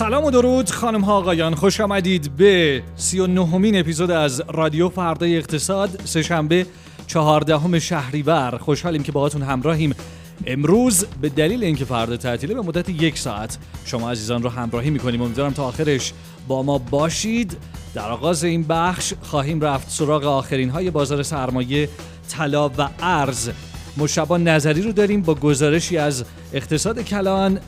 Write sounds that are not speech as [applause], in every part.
سلام و درود خانم ها آقایان. خوش آمدید به سی و نهمین اپیزود از رادیو فردای اقتصاد سهشنبه چهاردهم شهریور. خوشحالیم که باهاتون همراهیم. امروز به دلیل اینکه فردا تعطیله به مدت یک ساعت شما عزیزان رو همراهی می‌کنیم. امیدوارم تا آخرش با ما باشید. در آغاز این بخش خواهیم رفت سراغ آخرین های بازار سرمایه طلا و ارز. مشابه نظری رو داریم با گزارشی از اقتصاد کلان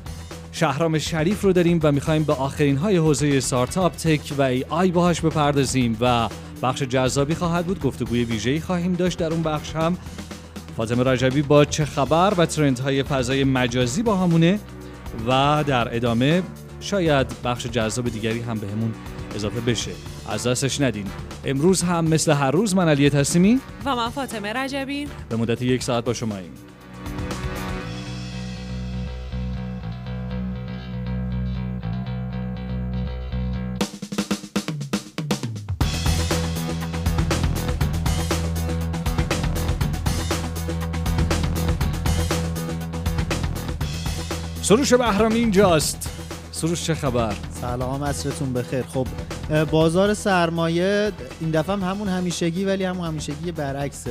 شهرام شریف رو داریم و می‌خوایم به آخرین های حوزه استارتاپ تک و ای آی باهاش بپردازیم و بخش جذابی خواهد بود. گفتگوی ویژه‌ای خواهیم داشت در اون بخش هم. فاطمه رجبی با چه خبر و ترند های فضای مجازی با همونه و در ادامه شاید بخش جذاب دیگری هم بهمون اضافه بشه. از دستش ندین. امروز هم مثل هر روز من علی تسلیمی. و من فاطمه رجبی. به مدت یک ساعت با شما سروش بهرامی اینجاست. سروش چه خبر؟ سلام عصرتون بخیر. خب بازار سرمایه این دفعه هم همون همیشگی ولی همون همیشگی برعکس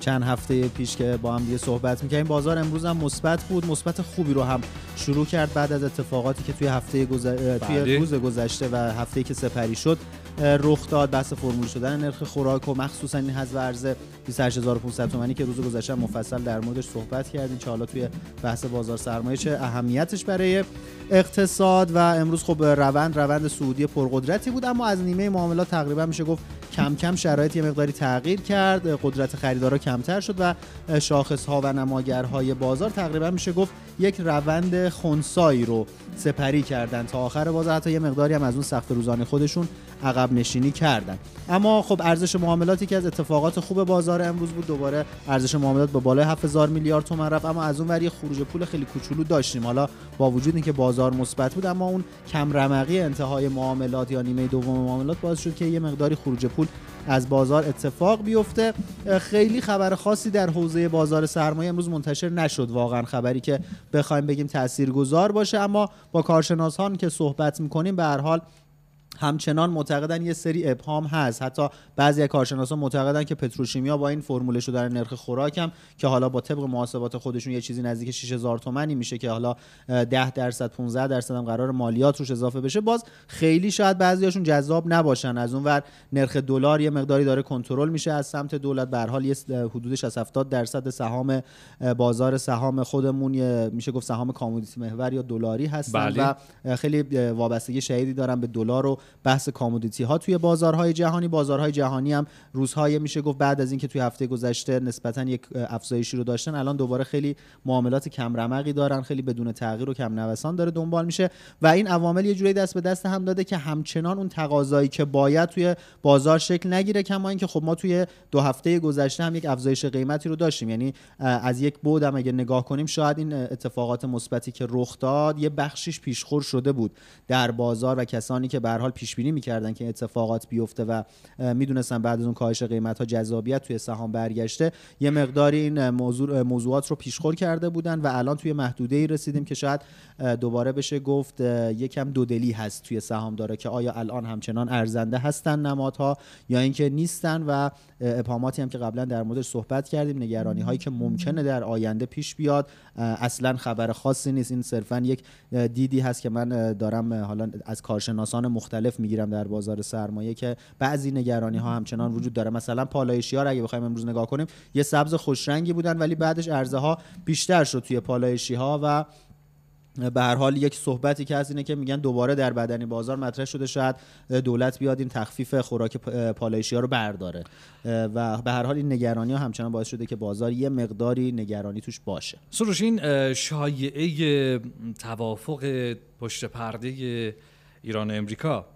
چند هفته پیش که با هم دیگه صحبت می‌کنیم بازار امروز هم مثبت بود مثبت خوبی رو هم شروع کرد بعد از اتفاقاتی که توی هفته گذر... توی. روز گذشته و هفته که سپری شد رخ داد بحث فرمول شدن نرخ خوراک و مخصوصا این حذف ارز 28500 تومانی که روز گذشته مفصل در موردش صحبت کردیم. که حالا توی بحث بازار سرمایه چه اهمیتش برای اقتصاد و امروز خب روند روند سعودی پرقدرتی بود اما از نیمه معاملات تقریبا میشه گفت کم کم شرایط یه مقداری تغییر کرد. قدرت خریدارا کمتر شد و شاخص ها و نماگرهای بازار تقریبا میشه گفت یک روند خونسایی رو سپری کردن. تا آخر بازار حتی یه مقداری هم از اون سخت روزانه خودشون عقب نشینی کردن. اما خب ارزش معاملاتی که از اتفاقات خوب بازار امروز بود. دوباره ارزش معاملات با بالای 7000 میلیارد تومان رفت. اما از اون ور یه خروج پول خیلی کوچولو داشتیم. حالا با وجود اینکه بازار مثبت بود اما اون کم رمقی انتهای معاملات یا نیمه دوم معاملات باعث شد که یه مقداری خروج پول از بازار اتفاق بیفته. خیلی خبر خاصی در حوزه بازار سرمایه امروز منتشر نشد. واقعا خبری که بخوایم بگیم تاثیرگذار باشه. اما با کارشناسان که صحبت می‌کنیم به هر حال همچنان معتقدن یه سری ابهام هست. حتی بعضی از کارشناسان معتقدن که پتروشیمیا با این فرموله شدن نرخ خوراک هم که حالا با طبق محاسبات خودشون یه چیزی نزدیک 6000 تومانی میشه که حالا 10 درصد 15 درصد هم قرار مالیات روش اضافه بشه. باز خیلی شاید بعضیاشون جذاب نباشن. از اون ور نرخ دلار یه مقداری داره کنترل میشه از سمت دولت. به هر حال یه حدودش از 70 درصد سهام بازار سهام خودمون یه میشه گفت سهام کامودیتی محور یا دلاری هستن بله. و خیلی وابستگی شدیدی دارن به دلار و بحث کامودیتی ها توی بازارهای جهانی. بازارهای جهانی هم روزهای میشه گفت بعد از اینکه توی هفته گذشته نسبتا یک افزایشی رو داشتن الان دوباره خیلی معاملات کم رمقی دارن خیلی بدون تغییر و کم نوسان داره دنبال میشه و این عوامل یه جوری دست به دست هم داده که همچنان اون تقاضایی که باید توی بازار شکل نگیره کما اینکه خب ما توی دو هفته گذشته هم یک افزایش قیمتی رو داشتیم. یعنی از یک بودم اگه نگاه کنیم شاید این اتفاقات مثبتی که رخ داد یه بخشیش پیشخور شده بود در بازار و کسانی که به حال پیش بینی می‌کردن که اتفاقات بیفته و می‌دونستن بعد از اون کاهش قیمت ها جذابیت توی سهام برگشته. یه مقداری این موضوع موضوعات رو پیشخور کرده بودن و الان توی محدوده ای رسیدیم که شاید دوباره بشه گفت یکم دودلی هست توی سهام داره که آیا الان همچنان ارزنده هستن نمادها یا اینکه نیستن و ابهاماتی هم که قبلا در موردش صحبت کردیم نگرانی هایی که ممکنه در آینده پیش بیاد. اصلا خبر خاصی نیست. این صرفا یک دیدی هست که من دارم حالا از کارشناسان مختلف می‌گیرم در بازار سرمایه که بعضی نگرانی ها همچنان وجود داره. مثلا پالایشی ها اگه بخوایم امروز نگاه کنیم یه سبز خوش رنگی بودن ولی بعدش ارزه ها بیشتر شد توی پالایشی ها و به هر حال یک صحبتی که از اینه که میگن دوباره در بدنی بازار مطرح شده شاید دولت بیاد این تخفیف خوراک پالایشی ها رو برداره. و به هر حال این نگرانی ها همچنان باعث شده که بازار یه مقداری نگرانی توش باشه. سروش این شایعه توافق پشت پرده ایران و امریکا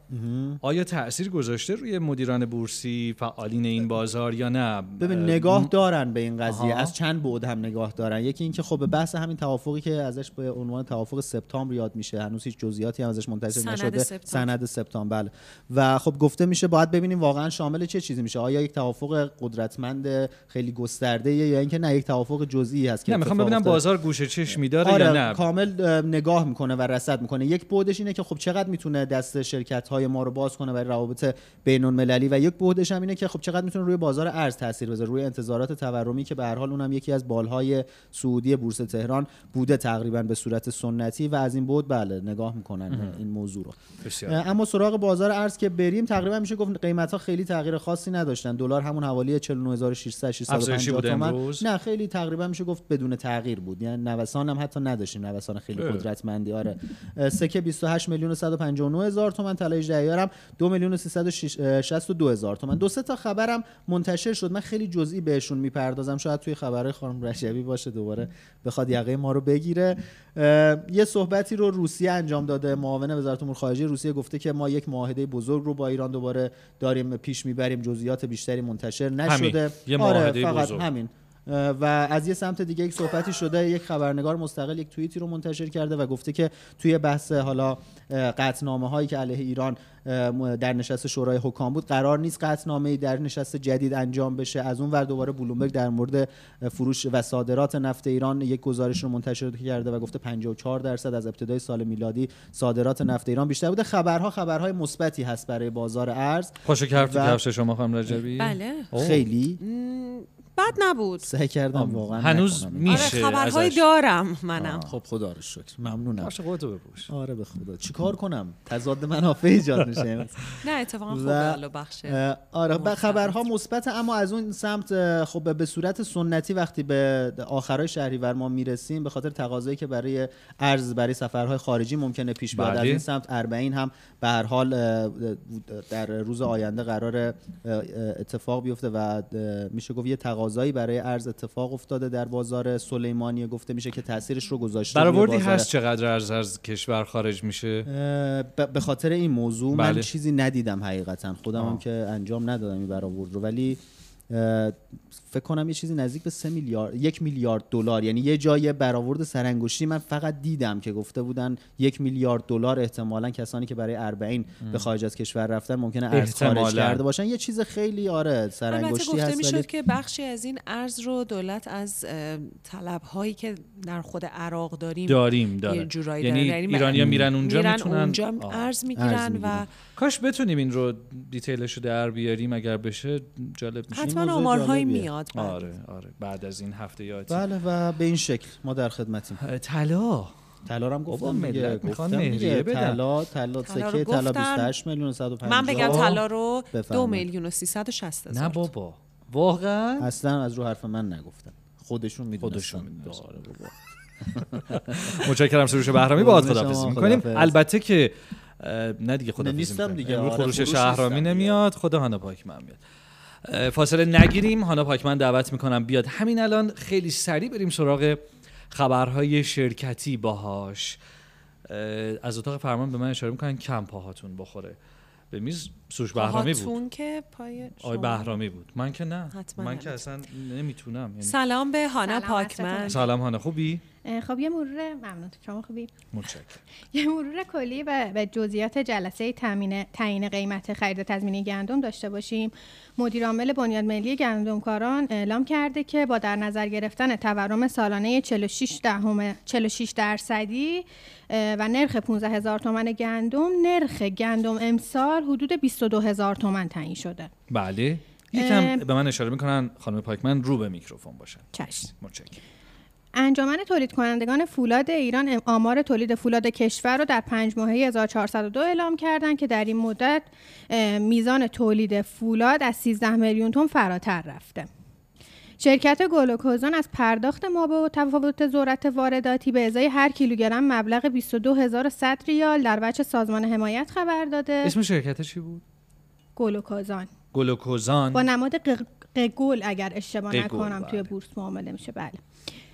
آیا تاثیر گذاشته روی مدیران بورسی فعالین این بازار یا نه؟ ببین نگاه دارن به این قضیه. از چند بعد هم نگاه دارن. یکی اینکه خب به بحث همین توافقی که ازش به عنوان توافق سپتامبر یاد میشه. هنوز هیچ جزئیاتی هم ازش منتشر نشده. سند سپتامبر. بله. و خب گفته میشه باید ببینیم واقعا شامل چه چیزی میشه. آیا یک توافق قدرتمند خیلی گسترده یا اینکه نه یک توافق جزئی هست که نه می‌خوام ببینم بازار گوشه چشمی داره آره یا نه؟ کامل نگاه می‌کنه و رصد می‌کنه. یک بعدش اینه که خب چقدر می‌تونه دست شرکت های ما رو باز کنه برای روابط بین المللی و یک بودش هم اینه که خب چقدر می‌تونه روی بازار ارز تاثیر بذاره. روی انتظارات تورمی که به هر حال اونم یکی از بالهای سعودی بورس تهران بوده تقریبا به صورت سنتی و از این بود بله نگاه می‌کنن این موضوع رو. اما سراغ بازار ارز که بریم تقریبا میشه گفت قیمت ها خیلی تغییر خاصی نداشتن. دلار همون حوالی 49600 650 تومان نه خیلی تقریبا میشه گفت بدون تغییر بود. یعنی نوسان هم حتی نداشتیم. نوسان خیلی قدرتمندی. آره. سکه 28 میلیون و 159 هزار تومان طلای 18 ایارم دو میلیون و دو هزار تومن دو سه تا خبرم منتشر شد. من خیلی جزئی بهشون می‌پردازم. شاید توی خبرهای خانم رشوی باشه دوباره بخواد یقه ما رو بگیره. یه صحبتی رو روسیه انجام داده. معاون وزارت امور خارجه روسیه گفته که ما یک معاهده بزرگ رو با ایران دوباره داریم پیش می‌بریم. جزئیات بیشتری منتشر نشده. همین. یه آره فقط بزرگ. همین. و از یه سمت دیگه یک صحبتی شده یک خبرنگار مستقل یک توییتی رو منتشر کرده و گفته که توی بحث حالا قطنامه هایی که علیه ایران در نشست شورای حکام بود قرار نیست قطنامه در نشست جدید انجام بشه. از اون ور دوباره بلومبرگ در مورد فروش و صادرات نفت ایران یک گزارش رو منتشر کرده و گفته 54 درصد از ابتدای سال میلادی صادرات نفت ایران بیشتر بوده. خبرها خبرهای مثبتی هست برای بازار ارز. پاشو کرد و... شما خانم رجبی؟ بله. خیلی. بد نبود. سعی کردم واقعا هنوز آره میشه خبرهای دارم منم. خب خدا رو شکر. ممنونم. باشه خودتو بپوش. آره به خدا. چیکار کنم؟ تضاد منافع ایجاد میشه. [laughs] نه اتفاقا خوبه بخش آره خبرها مثبت اما از اون سمت خب به صورت سنتی وقتی به آخرای شهریور ما می‌رسیم به خاطر تقاضایی که برای ارز برای سفرهای خارجی ممکنه پیش بیاد. از این سمت اربعین هم به هر حال در روز آینده قرار اتفاق بیفته و میشه گفت یه تقاضایی برای ارز اتفاق افتاده در بازار سلیمانی. گفته میشه که تاثیرش رو گذاشته برآوردی هست چقدر ارز از کشور خارج میشه؟ به خاطر این موضوع بله. من چیزی ندیدم حقیقتا. خودم هم که انجام ندادم این برآورد رو. ولی فکر کنم یه چیزی نزدیک به سه میلیارد یک میلیارد دلار. یعنی یه جای برآورد سرانگشتی من فقط دیدم که گفته بودن یک میلیارد دلار احتمالا کسانی که برای اربعین به خارج از کشور رفتن ممکنه ارز خارج کرده باشن. یه چیز خیلی آره سرانگشتی گفته هست می‌شد که بخشی از این ارز رو دولت از طلب هایی که در خود عراق داریم داریم داره. یعنی, یعنی ایرانیا میرن اونجا میرن می‌تونن اونجا ارز می‌گیرن. و کاش بتونیم این رو دیتیلش رو در بیاریم اگر بشه جالب میشه. حتما آمارهایی میاد بعد. آره آره. بعد از این هفته یادی بله و به این شکل ما در خدمتیم. طلا. طلا هم گفتم دیگه. طلا طلا سکه طلا 28 میلیون و 150 من بگم طلا رو 2 میلیون و 360 هزار. نه بابا. واقعا؟ اصلا از رو حرف من نگفتن. خودشون می‌دونن خودشون آره بابا. [laughs] متشکرم سروش بهرامی. با خدافظی می‌کنیم. البته که نه دیگه خدا نیستم دیگه. امروز خروش شهرامی نمیاد خدا هانا پاکمن بیاد. فاصله نگیریم. هانا پاکمن دعوت می‌کنم بیاد. همین الان خیلی سریع بریم سراغ خبرهای شرکتی باهاش. از اتاق فرمان به من اشاره می‌کنن کم پاهاتون بخوره. به میز سوش بهرامی بود. که پای آی بهرامی بود. من که نه. من که اصلا نمی‌تونم. یعنی سلام به هانا پاکمن. سلام هانا خوبی؟ خب یه مرور ممنون. شما خوبی؟ متشکرم. یه مرور کلی به جزئیات جلسه تامین تعیین قیمت خرید تضمینی گندم داشته باشیم. مدیر عامل بنیاد ملی گندمکاران اعلام کرده که با در نظر گرفتن تورم سالانه 46 دهم 46 درصدی و نرخ 15 هزار تومن گندم نرخ گندم امسال حدود 22 هزار تومن تعیین شده. بله. یکم به من اشاره می‌کنن خانم پاکمن رو به میکروفون باشن. چشم. متشکرم. انجمن تولید کنندگان فولاد ایران آمار تولید فولاد کشور رو در پنج ماهه 1402 اعلام کردند که در این مدت میزان تولید فولاد از 13 میلیون تن فراتر رفته. شرکت گلوکوزان از پرداخت ما به تفاوت ذرت وارداتی به ازای هر کیلوگرم مبلغ 22100 ریال در بچه سازمان حمایت خبر داده. اسم شرکت چی بود؟ گلوکوزان گلوکوزان با نماد قگول اگر اشتباه نکنم توی بله. بورس معامله میشه بله.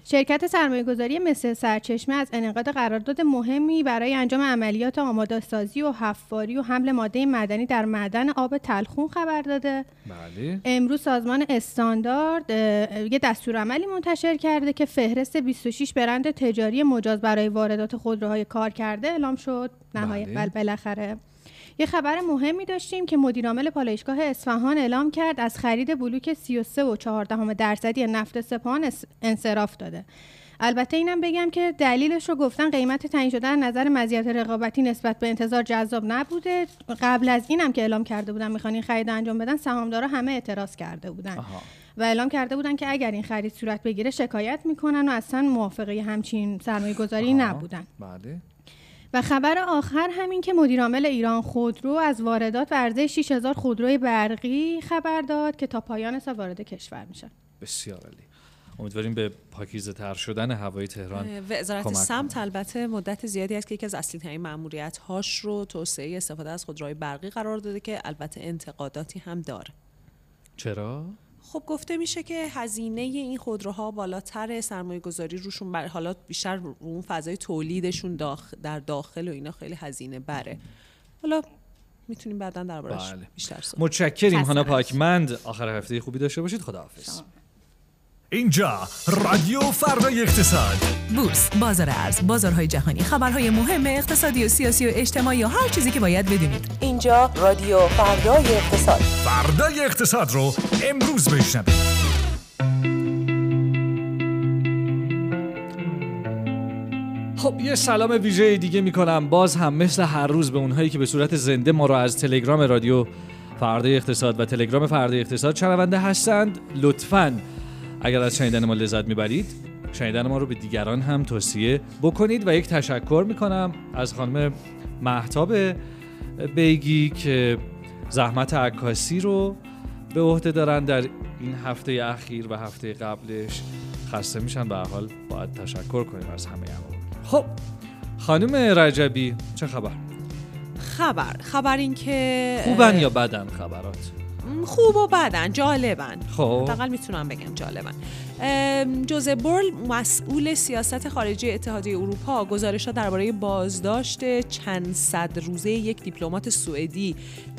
شرکت سرمایه گذاری مثل سرچشمه از انعقاد قرارداد مهمی برای انجام عملیات آماده سازی و حفاری و حمل ماده مدنی در معدن آب تلخون خبر داده. بله. امروز سازمان استاندارد یه دستورالعملی منتشر کرده که فهرست 26 برند تجاری مجاز برای واردات خودروهای کار کرده. اعلام شد. نهایت بله. بل بالاخره. یه خبر مهمی داشتیم که مدیرعامل پالایشگاه اصفهان اعلام کرد از خرید بلوک 33 و 14 درصدی نفت سپاهان اس- انصراف داده البته اینم بگم که دلیلش رو گفتن قیمت تعیین شده از نظر مزیت رقابتی نسبت به انتظار جذاب نبوده قبل از اینم که اعلام کرده بودن می‌خوان این خرید انجام بدن سهامدارا همه اعتراض کرده بودن آها. و اعلام کرده بودن که اگر این خرید صورت بگیره شکایت می‌کنن و اصلا موافقه همچین سرمایه گذاری آها. نبودن بله و خبر آخر همین که مدیرعامل ایران خودرو از واردات و عرضه 6000 خودروی برقی خبر داد که تا پایان سال وارد کشور میشن بسیار عالی. امیدواریم به پاکیزه تر شدن هوای تهران وزارت سمت کنه. البته مدت زیادی است که یکی از اصلی ترین مأموریت هاش رو توسعه استفاده از خودروهای برقی قرار داده که البته انتقاداتی هم داره. چرا؟ خب گفته میشه که هزینه این خودروها بالاتر سرمایه گذاری روشون بر حالا بیشتر رو اون فضای تولیدشون داخ در داخل و اینا خیلی هزینه بره. حالا می‌تونیم بعدا دربارش بله. بیشتر صحبت متشکریم هانا. پاکمند. آخر هفته خوبی داشته باشید. خداحافظ. اینجا رادیو فردای اقتصاد. بورس، بازار ارز، بازارهای جهانی، خبرهای مهم اقتصادی و سیاسی و اجتماعی و هر چیزی که باید بدونید. اینجا رادیو فردای اقتصاد. فردای اقتصاد رو امروز بشنوید. خب یه سلام ویژه دیگه می‌کنم. باز هم مثل هر روز به اونهایی که به صورت زنده ما رو از تلگرام رادیو فردای اقتصاد و تلگرام فردای اقتصاد شنونده هستند لطفاً اگر از شنیدن ما لذت می‌برید شنیدن ما رو به دیگران هم توصیه بکنید و یک تشکر می‌کنم از خانم محتاب بیگی که زحمت عکاسی رو به عهده دارن در این هفته اخیر و هفته قبلش. خسته میشن به حال باید تشکر کنیم از همه عوامل خب خانم رجبی چه خبر؟ خبر. خبر این که خوبن یا بدن خبرات؟ خوب و بدن جالبن. خب. حداقل می‌تونم بگم جالبن. جوزه برل مسئول سیاست خارجی اتحادیه اروپا. گزارش درباره بازداشت چند صد روزه یک دیپلمات سوئدی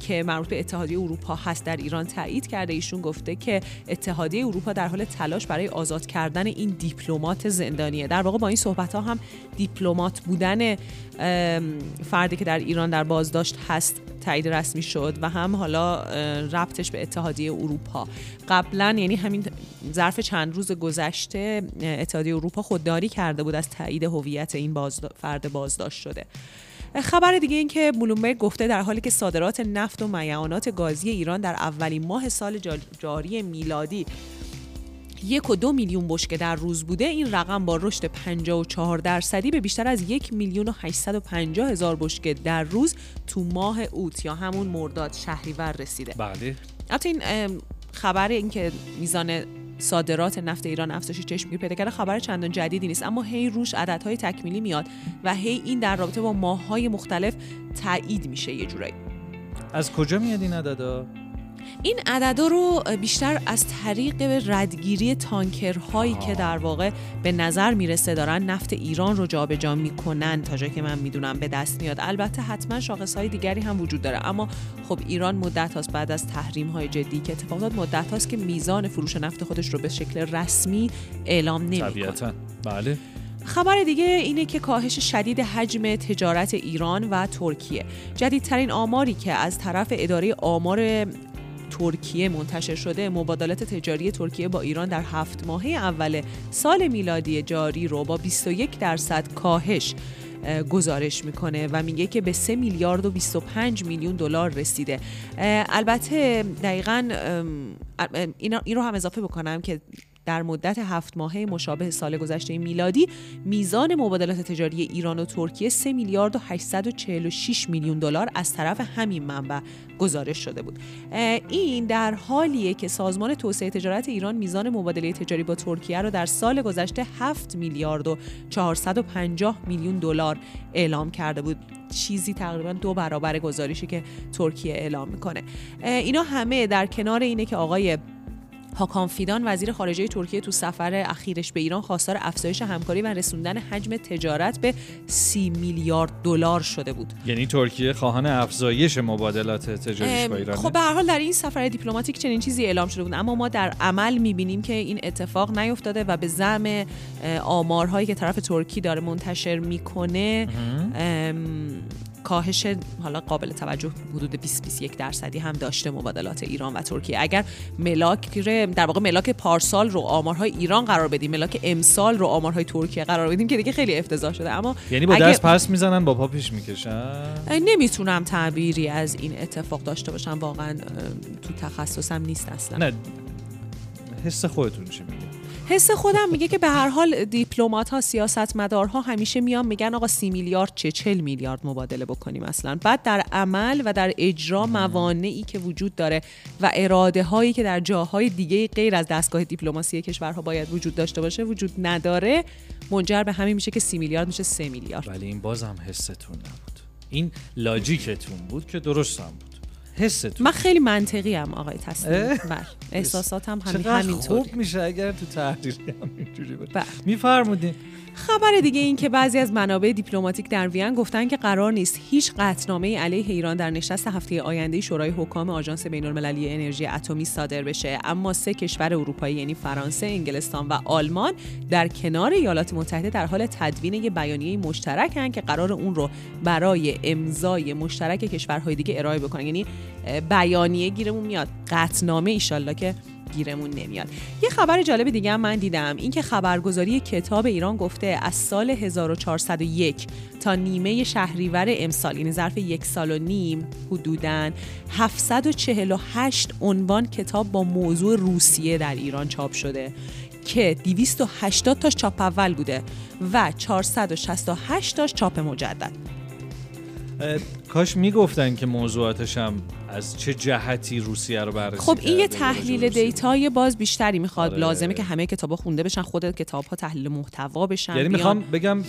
که مربوط به اتحادیه اروپا هست در ایران تایید کرده. ایشون گفته که اتحادیه اروپا در حال تلاش برای آزاد کردن این دیپلمات زندانیه. در واقع با این صحبت ها هم دیپلمات بودن فردی که در ایران در بازداشت هست تایید رسمی شد و هم حالا ربطش به اتحادیه اروپا. قبلا یعنی همین ظرف چند روز گذشته اه، اتحادیه اروپا خودداری کرده بود از تایید هویت این بازدا- فرد بازداشت شده. خبر دیگه این که بلومبرگ گفته در حالی که صادرات نفت و میعانات گازی ایران در اولین ماه سال جا- جاری میلادی یک و دو میلیون بشکه در روز بوده این رقم با رشد 54 درصدی به بیشتر از یک میلیون و 850 هزار بشکه در روز تو ماه اوت یا همون مرداد شهریور رسیده. بله. البته این خبر این که میزان صادرات نفت ایران افزایش چشمگیر پیدا کرده. خبر چندان جدیدی نیست اما هی روش عددهای تکمیلی میاد و هی این در رابطه با ماههای مختلف تایید میشه یه جورایی. از کجا میاد این عددا این عددا رو بیشتر از طریق ردگیری تانکرهایی که در واقع به نظر می‌رسه دارن نفت ایران رو جابجا می‌کنن. تا جایی که من می‌دونم به دست میاد. البته حتما شاخص های دیگری هم وجود داره. اما خب ایران مدت هاست بعد از تحریم های جدی که اتفاق افتاد مدت هاست که میزان فروش نفت خودش رو به شکل رسمی اعلام نمی‌کنه. طبیعتا. بله. خبر دیگه اینه که کاهش شدید حجم تجارت ایران و ترکیه. جدیدترین آماری که از طرف اداره آمار ترکیه منتشر شده. مبادلات تجاری ترکیه با ایران در هفت ماهه اول سال میلادی جاری رو با 21 درصد کاهش اه، گزارش می‌کنه و میگه که به 3 میلیارد و 25 میلیون دلار رسیده. البته دقیقا این رو هم اضافه بکنم که در مدت هفت ماهه مشابه سال گذشته میلادی میزان مبادلات تجاری ایران و ترکیه 3 میلیارد و 846 میلیون دلار از طرف همین منبع گزارش شده بود. این در حالیه که سازمان توسعه تجارت ایران میزان مبادله تجاری با ترکیه رو در سال گذشته 7 میلیارد و 450 میلیون دلار اعلام کرده بود. چیزی تقریبا دو برابر گزارشی که ترکیه اعلام می‌کنه. اینا همه در کنار اینه که آقای هاکان فیدان وزیر خارجه ترکیه تو سفر اخیرش به ایران خواستار افزایش همکاری و رسوندن حجم تجارت به سی میلیارد دلار شده بود. یعنی ترکیه خواهان افزایش مبادلات تجاریش با ایران خب به هر حال در این سفر دیپلماتیک چنین چیزی اعلام شده بود. اما ما در عمل می‌بینیم که این اتفاق نیفتاده و به زعم آمارهایی که طرف ترکی داره منتشر می‌کنه کاهش حالا قابل توجه حدود 20 21 درصدی هم داشته مبادلات ایران و ترکیه. اگر ملاک در واقع ملاک پارسال رو آمارهای ایران قرار بدیم ملاک امسال رو آمارهای ترکیه قرار بدیم که دیگه خیلی افتضاح شده. اما یعنی با دست پس می‌زنن با پا پیش می‌کشن؟ نمی‌تونم تعبیری از این اتفاق داشته باشم. واقعا تو تخصصم نیست اصلا. نه حس خودتون چی میگه؟ حس خودم میگه که به هر حال دیپلمات ها سیاستمدارها همیشه میان میگن آقا سی میلیارد چه چل میلیارد مبادله بکنیم اصلا. بعد در عمل و در اجرا موانعی که وجود داره و اراده هایی که در جاهای دیگه غیر از دستگاه دیپلماسی کشورها باید وجود داشته باشه وجود نداره منجر به همین میشه که سی میلیارد میشه سه میلیارد. ولی این بازم حستون نبود. این لاجیکتون بود که درست هم بود. حستون. من خیلی منطقی ام آقای تسلیم. بله احساساتم همین همینطوری خوب میشه اگر تو تحریری همینجوری بود بله. میفرمودین. خبر دیگه این که بعضی از منابع دیپلماتیک در وین گفتن که قرار نیست هیچ قطعنامه علیه ایران در نشست هفته آینده شورای حکام آژانس بین‌المللی انرژی اتمی صادر بشه. اما سه کشور اروپایی یعنی فرانسه، انگلستان و آلمان در کنار ایالات متحده در حال تدوین یک بیانیه مشترکن که قرار اون رو برای امضای مشترک کشورهای دیگه ارائه بکنن. یعنی بیانیه گیرمون میاد. قطعنامه ایشالله که گیرمون نمیاد. یه خبر جالب دیگه هم من دیدم. اینکه خبرگزاری کتاب ایران گفته از سال 1401 تا نیمه شهریور امسال یعنی ظرف یک سال و نیم حدوداً 748 عنوان کتاب با موضوع روسیه در ایران چاپ شده که 280 تاش چاپ اول بوده و 468 تاش چاپ مجدد. کاش می‌گفتن که موضوعاتش هم از چه جهتی روسیه رو بررسی خب این یه تحلیل. دیتای باز بیشتری می‌خواد آره. لازمه که همه کتابا خونده بشن خود کتاب ها تحلیل محتوا بشن یعنی. می‌خوام بگم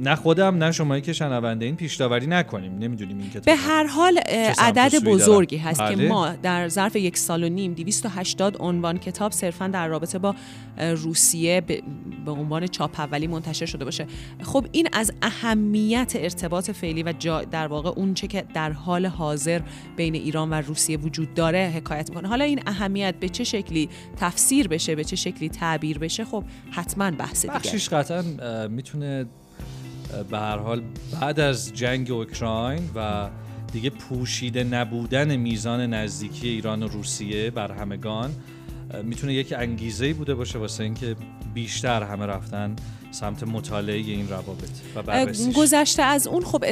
نه خودم نه شمایی که شنونده این پیش داوری نکنیم نمی‌دونیم این کتاب به هر حال عدد بزرگی دارن؟ هست که بله. ما در ظرف یک سال و نیم 280 عنوان کتاب صرفا در رابطه با روسیه به به عنوان چاپ اولی منتشر شده باشه خب این از اهمیت ارتباط فعلی و جا در واقع اون چه که در حال حاضر بین ایران و روسیه وجود داره حکایت می‌کنه حالا این اهمیت به چه شکلی تفسیر بشه به چه شکلی تعبیر بشه خب حتما بحث دیگه بخشش قطعا می‌تونه به هر حال بعد از جنگ اوکراین و دیگه پوشیده نبودن میزان نزدیکی ایران و روسیه بر همگان می‌تونه یک انگیزه بوده باشه واسه اینکه بیشتر همه رفتن سمت مطالعه این روابط و بررسیش گذشته از اون خب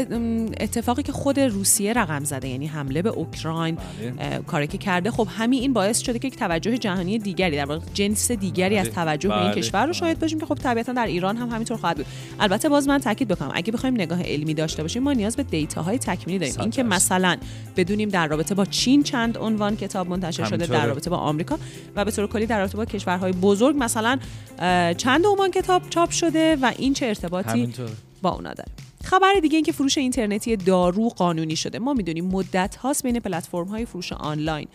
اتفاقی که خود روسیه رقم زده یعنی حمله به اوکراین بله. کاری که کرده خب همین این باعث شده که یک توجه جهانی دیگری در واقع جنس دیگری بله. از توجه به این بله. کشور رو شاهد باشیم که خب طبیعتا در ایران هم همینطور خواهد بود البته باز من تاکید بکنم اگه بخوایم نگاه علمی داشته باشیم ما نیاز به دیتاهای تکمیلی داریم اینکه. مثلا بدونیم در رابطه با چین چند عنوان کتاب منتشر شده. در رابطه با آمریکا و به طور کلی در رابطه با کشورهای بزرگ مثلا چند عنوان کتاب چاپ شده و این چه ارتباطی همینطور. با اونا داره. خبر دیگه این که فروش اینترنتی دارو قانونی شده. ما می‌دونیم مدت هاست بین پلتفرم های فروش آنلاین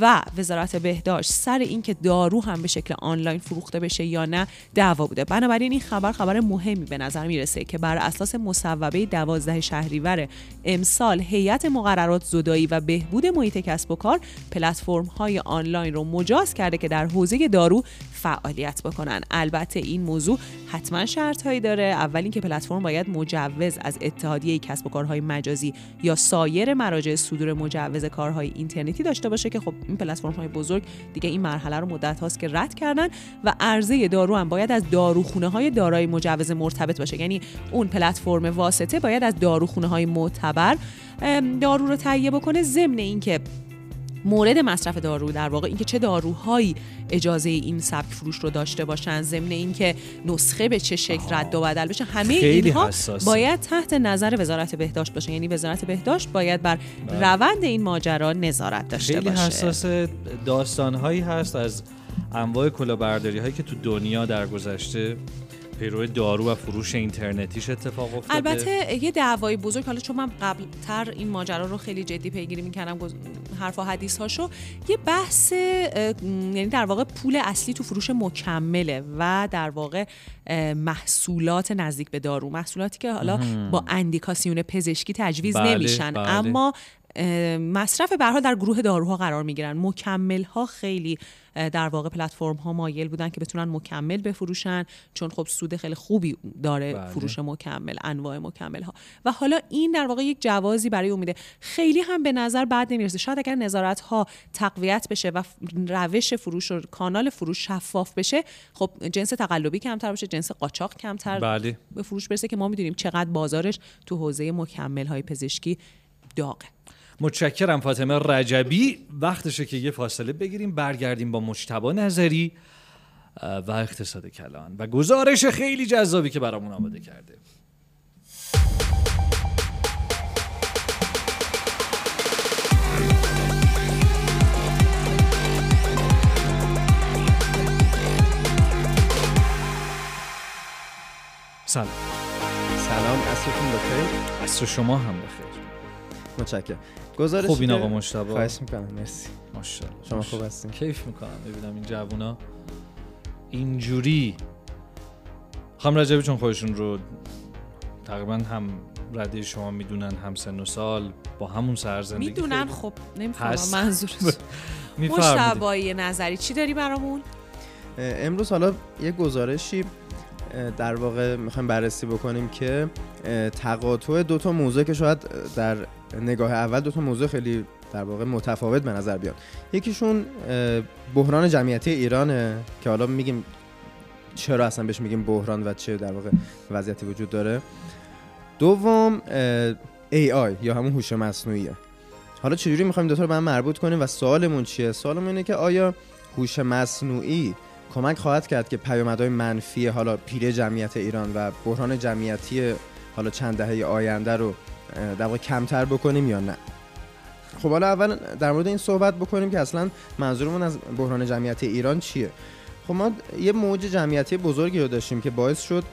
و وزارت بهداشت سر اینکه دارو هم به شکل آنلاین فروخته بشه یا نه دعوا بوده. بنابراین این خبر خبر مهمی به نظر می‌رسه که بر اساس مصوبه 12 شهریور امسال هیئت مقررات زدایی و بهبود محیط کسب و کار پلتفرم های آنلاین رو مجاز کرده که در حوزه دارو فعالیت بکنن. البته این موضوع حتما شرط هایی داره. اول اینکه پلتفرم باید مجوز از اتحادیه کسب و کارهای مجازی یا سایر مراجع صدور مجوز کارهای اینترنتی داشته باشه که خب این پلتفرم های بزرگ دیگه این مرحله رو مدت هاست که رد کردن و عرضه دارو هم باید از داروخونه های دارای مجوز مرتبط باشه. یعنی اون پلتفرم واسطه باید از داروخونه های معتبر دارو رو تهیه بکنه ضمن اینکه مورد مصرف دارو در واقع اینکه چه داروهایی اجازه این سبک فروش رو داشته باشن ضمن اینکه نسخه به چه شکل رد و بدل بشه همه خیلی اینها. باید تحت نظر وزارت بهداشت باشه. یعنی وزارت بهداشت باید بر روند این ماجرا نظارت داشته خیلی باشه. حساس داستانهایی هست از انواع کلاهبرداری هایی که تو دنیا در گذشته پیرو دارو و فروش اینترنتیش اتفاق افتاده. البته یه دعوای بزرگ حالا چون من قبلتر این ماجرا رو خیلی جدی پیگیری می‌کردم حرف و حدیث هاشو یه بحث یعنی در واقع پول اصلی تو فروش مکمله و در واقع محصولات نزدیک به دارو. محصولاتی که حالا با اندیکاسیون پزشکی تجویز بله، نمیشن. بله. اما مصرف به حال در گروه داروها قرار می‌گیرن. مکمل ها خیلی در واقع پلتفرم ها مایل بودن که بتونن مکمل بفروشن چون خب سود خیلی خوبی داره بله. فروش مکمل انواع مکمل ها و حالا این در واقع یک جوازی برای اون میده. خیلی هم به نظر بد نمی‌رسه. شاید اگر نظارت ها تقویت بشه و روش فروش و کانال فروش شفاف بشه خب جنس تقلبی کمتر بشه جنس قاچاق کمتر بله. به فروش برسه که ما می‌دونیم چقدر بازارش تو حوزه مکمل های پزشکی داغه. متشکرم فاطمه رجبی. وقتشه که یه فاصله بگیریم برگردیم با مجتبا نظری و اقتصاد کلان. و گزارش خیلی جذابی که برامون آماده کرده. سلام. سلام عصرتون بخیر؟ عصر شما هم بخیر. متشکرم. گزارش خوب این آقا مجتبی خواهش می‌کنم مرسی. ماشاءالله. شما خوب هستین. کیف می‌کنم ببینم این جوونا. اینجوری. خانم رجبی چون خودشون رو تقریبا هم رده شما می‌دونن هم سن و سال با همون سرزندگی می‌دونن خیلی خب نمی‌فهمم هست. منظور [laughs] میفرمودید. مشتبایی نظری چی داری برامون؟ امروز حالا یه گزارشی در واقع می‌خوایم بررسی بکنیم که تقاطع دو تا موضوع که شاید در نگاه اول دو تا موضوع خیلی در واقع متفاوت به نظر بیاد. یکیشون بحران جمعیتی ایرانه که حالا میگیم چرا اصلا بهش میگیم بحران و چه در واقع وضعیتی وجود داره. دوم AI یا همون هوش مصنوعیه. حالا چجوری می‌خوایم دوتا رو به هم مربوط کنیم و سوالمون چیه؟ سوالمون اینه که آیا هوش مصنوعی کمک خواهد کرد که پیامدهای منفی حالا پیر جمعیت ایران و بحران جمعیتی حالا چند دهه آینده رو در واقع کمتر بکنیم یا نه. خب حالا اول در مورد این صحبت بکنیم که اصلا منظورمون از بحران جمعیتی ایران چیه. خب ما یه موج جمعیتی بزرگی رو داشتیم که باعث شد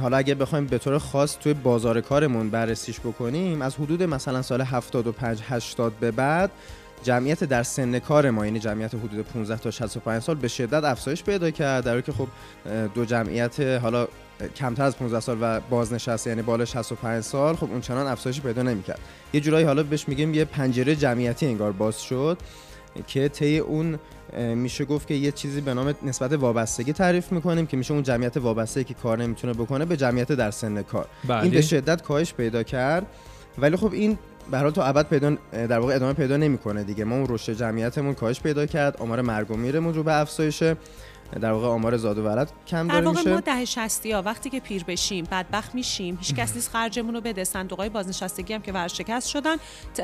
حالا اگه بخوایم به طور خاص توی بازار کارمون بررسیش بکنیم از حدود مثلا سال 75 80 به بعد جمعیت در سن کار ما یعنی جمعیت حدود 15 تا 65 سال به شدت افزایش پیدا کرد. در که خب دو جمعیت حالا کمتر از 15 سال و بازنشسته یعنی بالا 65 سال خب اون چنان افزایش پیدا نمی‌کرد. یه جورایی حالا بهش میگیم یه پنجره جمعیتی انگار باز شد که طی اون میشه گفت که یه چیزی به نام نسبت وابستگی تعریف می‌کنیم که میشه اون جمعیت وابسته که کار نمی‌تونه بکنه به جمعیت در سن کار. بله. این به شدت کاهش پیدا کرد. ولی خب این به حال تا ابد پیدا در واقع ادامه پیدا نمی‌کنه دیگه. ما اون رشد جمعیتمون کاهش پیدا کرد. آمار مرگ و میرمون رو به افزایشه. در واقع آمار زاد و ولد کم در داره واقع میشه ما ده شستی ها وقتی که پیر بشیم بدبخت میشیم هیچ کس نیست خرجمون رو بده. صندوق های بازنشستگی هم که ورشکست شدن.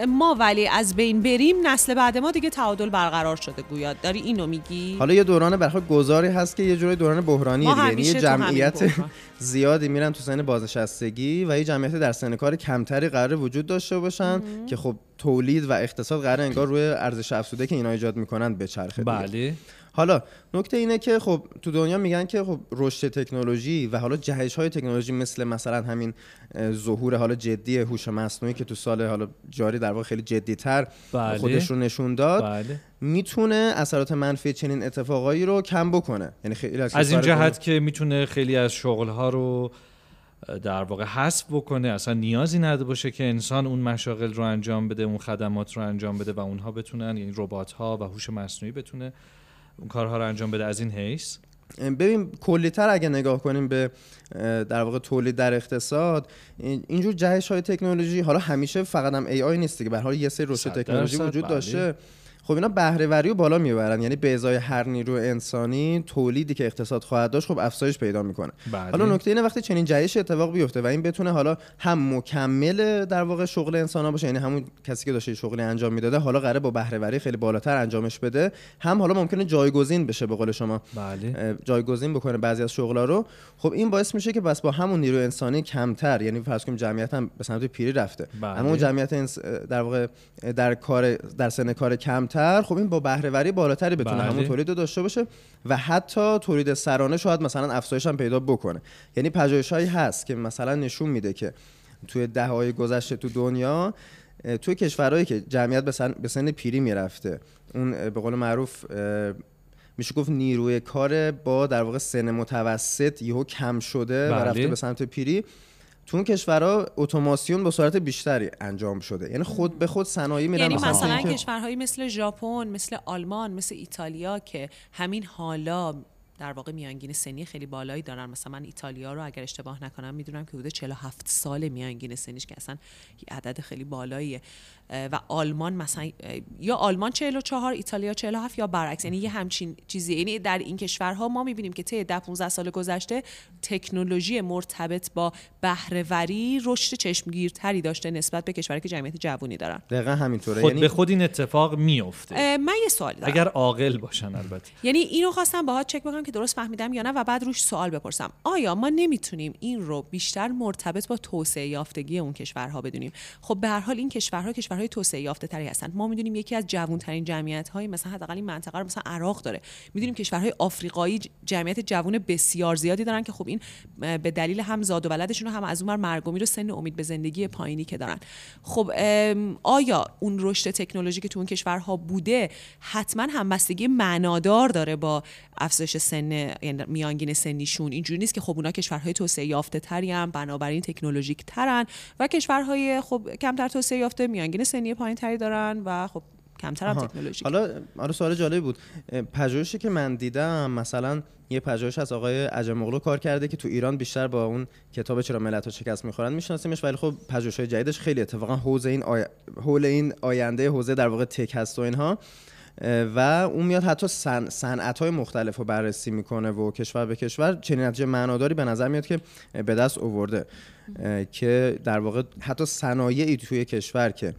ما ولی از بین بریم نسل بعد ما دیگه تعادل برقرار شده گویا داری اینو میگی؟ حالا یه دوران برخلاف گذاری هست که یه جوری دوران بحرانی ما دیگه. یعنی همیشه یه جمعیت. [laughs] زیادی میرن تو سن بازنشستگی و یه جمعیت در سن کار کمتری قرار وجود داشته باشن که خب تولید و اقتصاد قرار انگار روی ارزش افزوده که اینا ایجاد می‌کنن بچرخه دیگه. بله. حالا نکته اینه که خب تو دنیا میگن که خب رشد تکنولوژی و حالا جهش های تکنولوژی مثل مثلا همین ظهور حالا جدی هوش مصنوعی که تو سال حالا جاری در واقع خیلی جدیتر بله. خودش رو نشون داد بله می‌تونه اثرات منفی چنین اتفاقایی رو کم بکنه یعنی خیلی از این جهت که می‌تونه خیلی از شغلها رو اه، در واقع حذف بکنه اصلا نیازی نداشته باشه که انسان اون مشاغل رو انجام بده اون خدمات رو انجام بده و اونها بتونن یعنی ربات ها و هوش مصنوعی بتونه اون کارها رو انجام بده از این حیث ببین کلیتر اگه نگاه کنیم به در واقع تولید در اقتصاد این- اینجور جهش های تکنولوژی حالا همیشه فقط هم ای آی نیست دیگه به حال یه سری رشد تکنولوژی وجود بله. داشته خب اینا بهره وری رو بالا می‌برن. یعنی به ازای هر نیرو انسانی تولیدی که اقتصاد خواهد داشت خب افزایش پیدا می‌کنه. بله. حالا نکته اینه وقتی چنین جهش اتفاق بیفته و این بتونه حالا هم مکمل در واقع شغل انسان باشه یعنی همون کسی که داشته شغلی انجام می‌داده حالا قراره با بهره وری خیلی بالاتر انجامش بده هم حالا ممکنه جایگزین بشه به قول شما. بله. جایگزین بکنه بعضی از شغلا رو. خب این باعث میشه که بس با همون نیروی انسانی کمتر یعنی فرض کنیم جمعیت هم به سمت پیری رفته. بله. اما جمعیت در واقع در کار در سن کار کمتر خب این با بهره وری بالاتری بتونه بله. همون تولید رو داشته باشه و حتی تولید سرانه شاید مثلا افزایش هم پیدا بکنه یعنی پژوهش‌هایی هست که مثلا نشون میده که توی دهه‌های گذشته تو دنیا توی کشورهایی که جمعیت به سن, به سن پیری می‌رفته اون به قول معروف میشه گفت نیروی کار با در واقع سن متوسط یهو کم شده و بله. رفته به سمت پیری تو اون کشورها اتوماسیون با سرعت بیشتری انجام شده. یعنی خود به خود صنایع میرن یعنی مثلا کشورهایی مثل ژاپن مثل آلمان مثل ایتالیا که همین حالا در واقع میانگین سنی خیلی بالایی دارن. مثلا من ایتالیا رو اگر اشتباه نکنم می‌دونم که حدود 47 سال میانگین سنیش که اصلا یه عدد خیلی بالاییه. و آلمان مثلا یا آلمان 44 ایتالیا 47 یا برعکس. یعنی یه همچین چیزی. یعنی در این کشورها ما می‌بینیم که طی 10 15 سال گذشته تکنولوژی مرتبط با بهرهوری رشد چشمگیرتری داشته نسبت به کشورهایی که جمعیت جوونی دارن. دقیقا همینطوره. خود یعنی به خود این اتفاق میفته من یه سوال دارم. اگر عاقل باشن البته. یعنی اینو خواستم باهات چک بکنم که درست فهمیدم یا نه و بعد روش سوال بپرسم. آیا ما نمی‌تونیم این رو بیشتر مرتبط با توسعه یافتگی اون کشورها بدونیم؟ خب به هر حال این کشورها کشورهای توسعه یافته تری هستند ما می‌دونیم یکی از جوانترین جمعیت های مثلا حداقل این منطقه رو مثلا عراق داره. می‌دونیم کشورهای آفریقایی جمعیت جوان بسیار زیادی دارن که خب این به دلیل هم زاد و ولدشون و هم از اون مرگ و میر و سن امید به زندگی پایینی که دارن. خب آیا اون رشد تکنولوژی که تو اون کشورها بوده حتما همبستگی معنادار داره با افزایش سن یعنی میانگین سنیشون؟ اینجوری نیست که خب اونا کشورهای توسعه یافته تری هم بنابراین تکنولوژیک ترن و کشورهای خب کمتر توسعه یافته میانگین سنی پایین تری دارن و خب کمتر هم آها. تکنولوژیک. حالا آره سوال جالبی بود. پژوهشی که من دیدم مثلا یه پژوهش از آقای عجمغلو کار کرده که تو ایران بیشتر با اون کتاب چرا ملت شکست می‌خورن میشناسیمش ولی خب پژوهش‌های جدیدش خیلی اتفاقا حوزه این آی... حول این آینده حوزه در واقع تک هست و اینها. و اون میاد حتی صن... صنعت‌های مختلف رو بررسی می‌کنه و کشور به کشور. چنین نتیجه معناداری به نظر میاد که به دست اه، که در واقع حتی صنایعی توی کشور که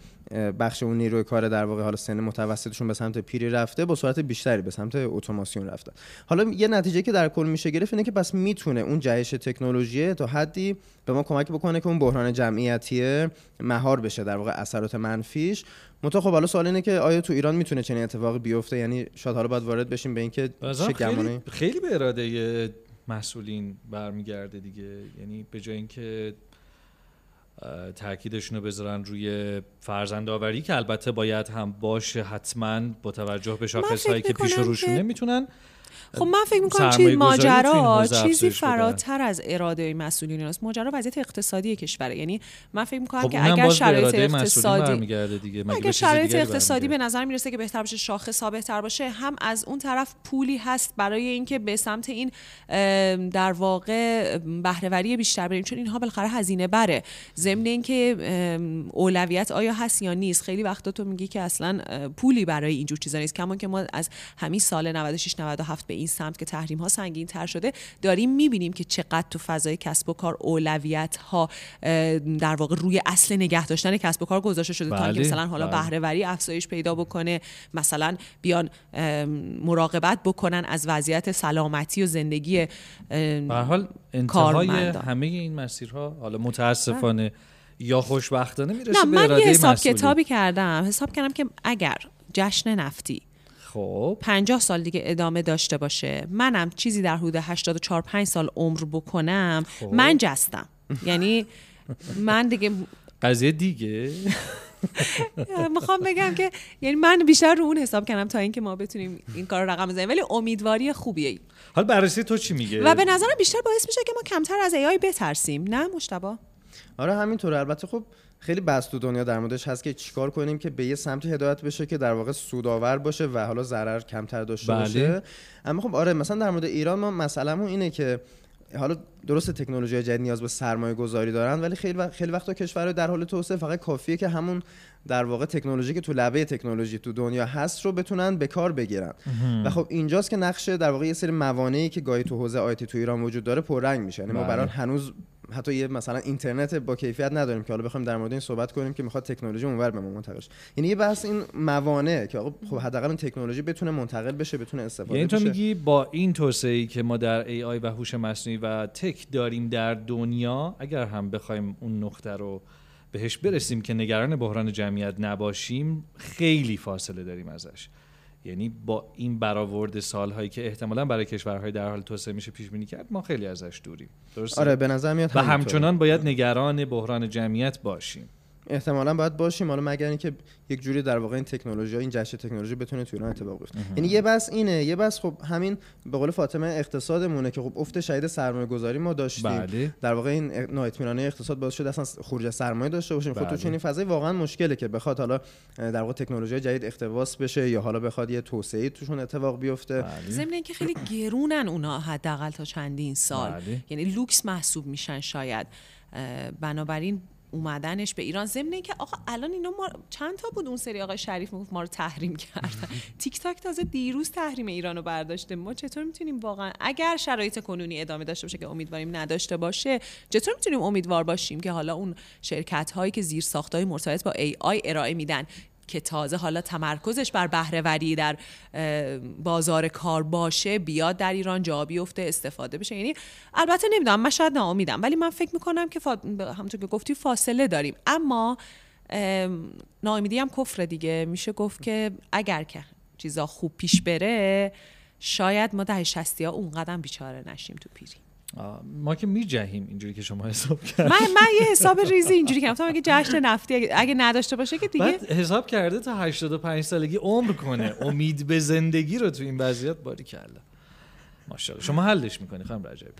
بخش اون نیروی کار در واقع حالا سن متوسطشون به سمت پیری رفته با سرعت بیشتری به سمت اتوماسیون رفته حالا یه نتیجه که در کل میشه گرفت اینه که پس می‌تونه اون جهش تکنولوژی تا حدی به ما کمک بکنه که اون بحران جمعیتی مهار بشه در واقع اثرات منفیش. منتها خب حالا سوال اینه که آیا تو ایران می‌تونه چنین اتفاقی بیفته؟ یعنی شاید حالا باید وارد بشیم به اینکه چه خیلی, خیلی به اراده مسئولین برمیگرده دیگه. یعنی به جای اینکه تاکیدشون رو بذارن روی فرزندآوری که البته باید هم باشه حتما با توجه به شاخص هایی که پیش روشونه می‌تونن. خب من فکر می‌کنم چیز ماجرا چیزی. فراتر از اراده مسئولین است ماجرا وضعیت اقتصادی کشوره. یعنی من فکر می‌کنم خب که اگر شرایط اقتصادی دیگه. اگر شرایط اقتصادی به؟ نظر می‌رسه که بهتر باشه شاخص ها بهتر باشه هم از اون طرف پولی هست برای اینکه به سمت این در واقع بهرهوری بیشتر بریم. چون اینها بالاخره هزینه بره. ضمن اینکه اولویت آیا هست یا نیست. خیلی وقتا تو میگی که اصلا پولی برای اینجور چیزا نیست. کما که ما از همین سال 96 97 به این سمت که تحریم ها سنگین تر شده داریم می‌بینیم که چقدر تو فضای کسب و کار اولویت ها در واقع روی اصل نگه داشتن کسب و کار گذاشته شده تا اینکه بله، مثلا حالا بله. بهره وری افزایش پیدا بکنه مثلا بیان مراقبت بکنن از وضعیت سلامتی و زندگی به حال انتهای. همه این مسیرها حالا متاسفانه یا خوشبختانه می‌رسه نه به من یه حساب مسئولین. کتابی کردم حساب کردم که اگر جشن نفتی خب. 50 سال دیگه ادامه داشته باشه. منم چیزی در حدود 84 5 سال عمر بکنم خب. من جستم. یعنی من دیگه قضیه دیگه. [laughs] می‌خوام بگم که یعنی من بیشتر رو اون حساب کردم تا اینکه ما بتونیم این کار رو رقم بزنیم. ولی امیدواری خوبیه. حالا بررسی تو چی میگه؟ و به نظرم بیشتر باعث میشه که ما کمتر از AI بترسیم. نه مشتبا؟ آره همینطوره. البته خب خیلی بحث تو دنیا در موردش هست که چیکار کنیم که به یه سمتی هدایت بشه که در واقع سودآور باشه و حالا ضرر کمتر داشته بله. باشه اما خب آره مثلا در مورد ایران ما مسئلهمون اینه که حالا درست تکنولوژی جدید نیاز به سرمایه گذاری دارن ولی خیلی وقت خیلی وقتا کشورهای در حال توسعه فقط کافیه که همون در واقع تکنولوژی که تو لبه تکنولوژی تو دنیا هست رو بتونن به کار بگیرن و خب اینجاست که نقشه در واقع یه سری موانعی که گاهی تو حوزه آیتی تو ایران وجود داره پررنگ میشه یعنی ما بله. برای هنوز حتی یه مثلا اینترنت با کیفیت نداریم که حالا بخوایم در مورد این صحبت کنیم که می‌خواد تکنولوژی اونور به ما منتقل شه یعنی یه بحث این موانع که آقا خب حداقل تکنولوژی بتونه منتقل بشه بتونه استفاده یعنی تو بشه. میگی با این توسعه‌ای که ما در ای آی و هوش مصنوعی و تک داریم در دنیا اگر هم بخوایم اون نقطه رو بهش برسیم که نگران بحران جمعیت نباشیم خیلی فاصله داریم ازش. یعنی با این برآورد سالهایی که احتمالا برای کشورهای در حال توسعه میشه پیش بینی کرد ما خیلی ازش دوریم درسته؟ آره به نظر میاد و. همچنان باید نگران بحران جمعیت باشیم. احتمالا باید باشیم حالا مگر اینکه یک جوری در واقع این تکنولوژی این جشن تکنولوژی بتونه تو ایران اتفاق بیفته یعنی یه بس اینه یه بس خب همین به قول فاطمه اقتصادمونه که خب افت شدید سرمایه گذاری ما داشتیم بله. در واقع این نااطمینانی اقتصاد باعث شد اصلا خروج سرمایه داشته باشیم خب تو بله. چنین فضایی واقعا مشکله که بخواد حالا در واقع تکنولوژی جدید اقتباس بشه یا حالا بخواد یه توسعه توشون اتفاق بیفته بله. ضمن اینکه خیلی گرونن اونا حداقل تا چندین سال بله. یعنی لوکس محسوب میشن شاید بنابراین اومدنش به ایران. ضمن اینکه آقا الان اینا ما چند تا بود اون سری آقای شریف می‌گفت ما رو تحریم کردن [laughs] تیک تاک تازه دیروز تحریم ایرانو برداشته. ما چطور می‌تونیم واقعا اگر شرایط کنونی ادامه داشته باشه که امیدواریم نداشته باشه چطور می‌تونیم امیدوار باشیم که حالا اون شرکت هایی که زیر ساختای مرتبط با ای آی ارائه میدن؟ که تازه حالا تمرکزش بر بهرهوری در بازار کار باشه بیاد در ایران جا بیفته استفاده بشه. یعنی البته نمی‌دونم من شاید ناامیدم ولی من فکر می‌کنم که فا... همونطور که گفتی فاصله داریم. اما ام، ناامیدی هم کفر دیگه. میشه گفت که اگر که چیزا خوب پیش بره شاید ما ده شستی ها اون قدم بیچاره نشیم تو پیری. ما که میجهیم اینجوری که شما حساب کرد من من یه حساب ریزی اینجوری کردم. تا اگه جشن نفتی اگه, اگه نداشته باشه که دیگه بعد حساب کرده تا 85 سالگی عمر کنه. امید به زندگی رو تو این وضعیت باری کرده. ماشاءالله. شما حلش می‌کنی خانم رجبی.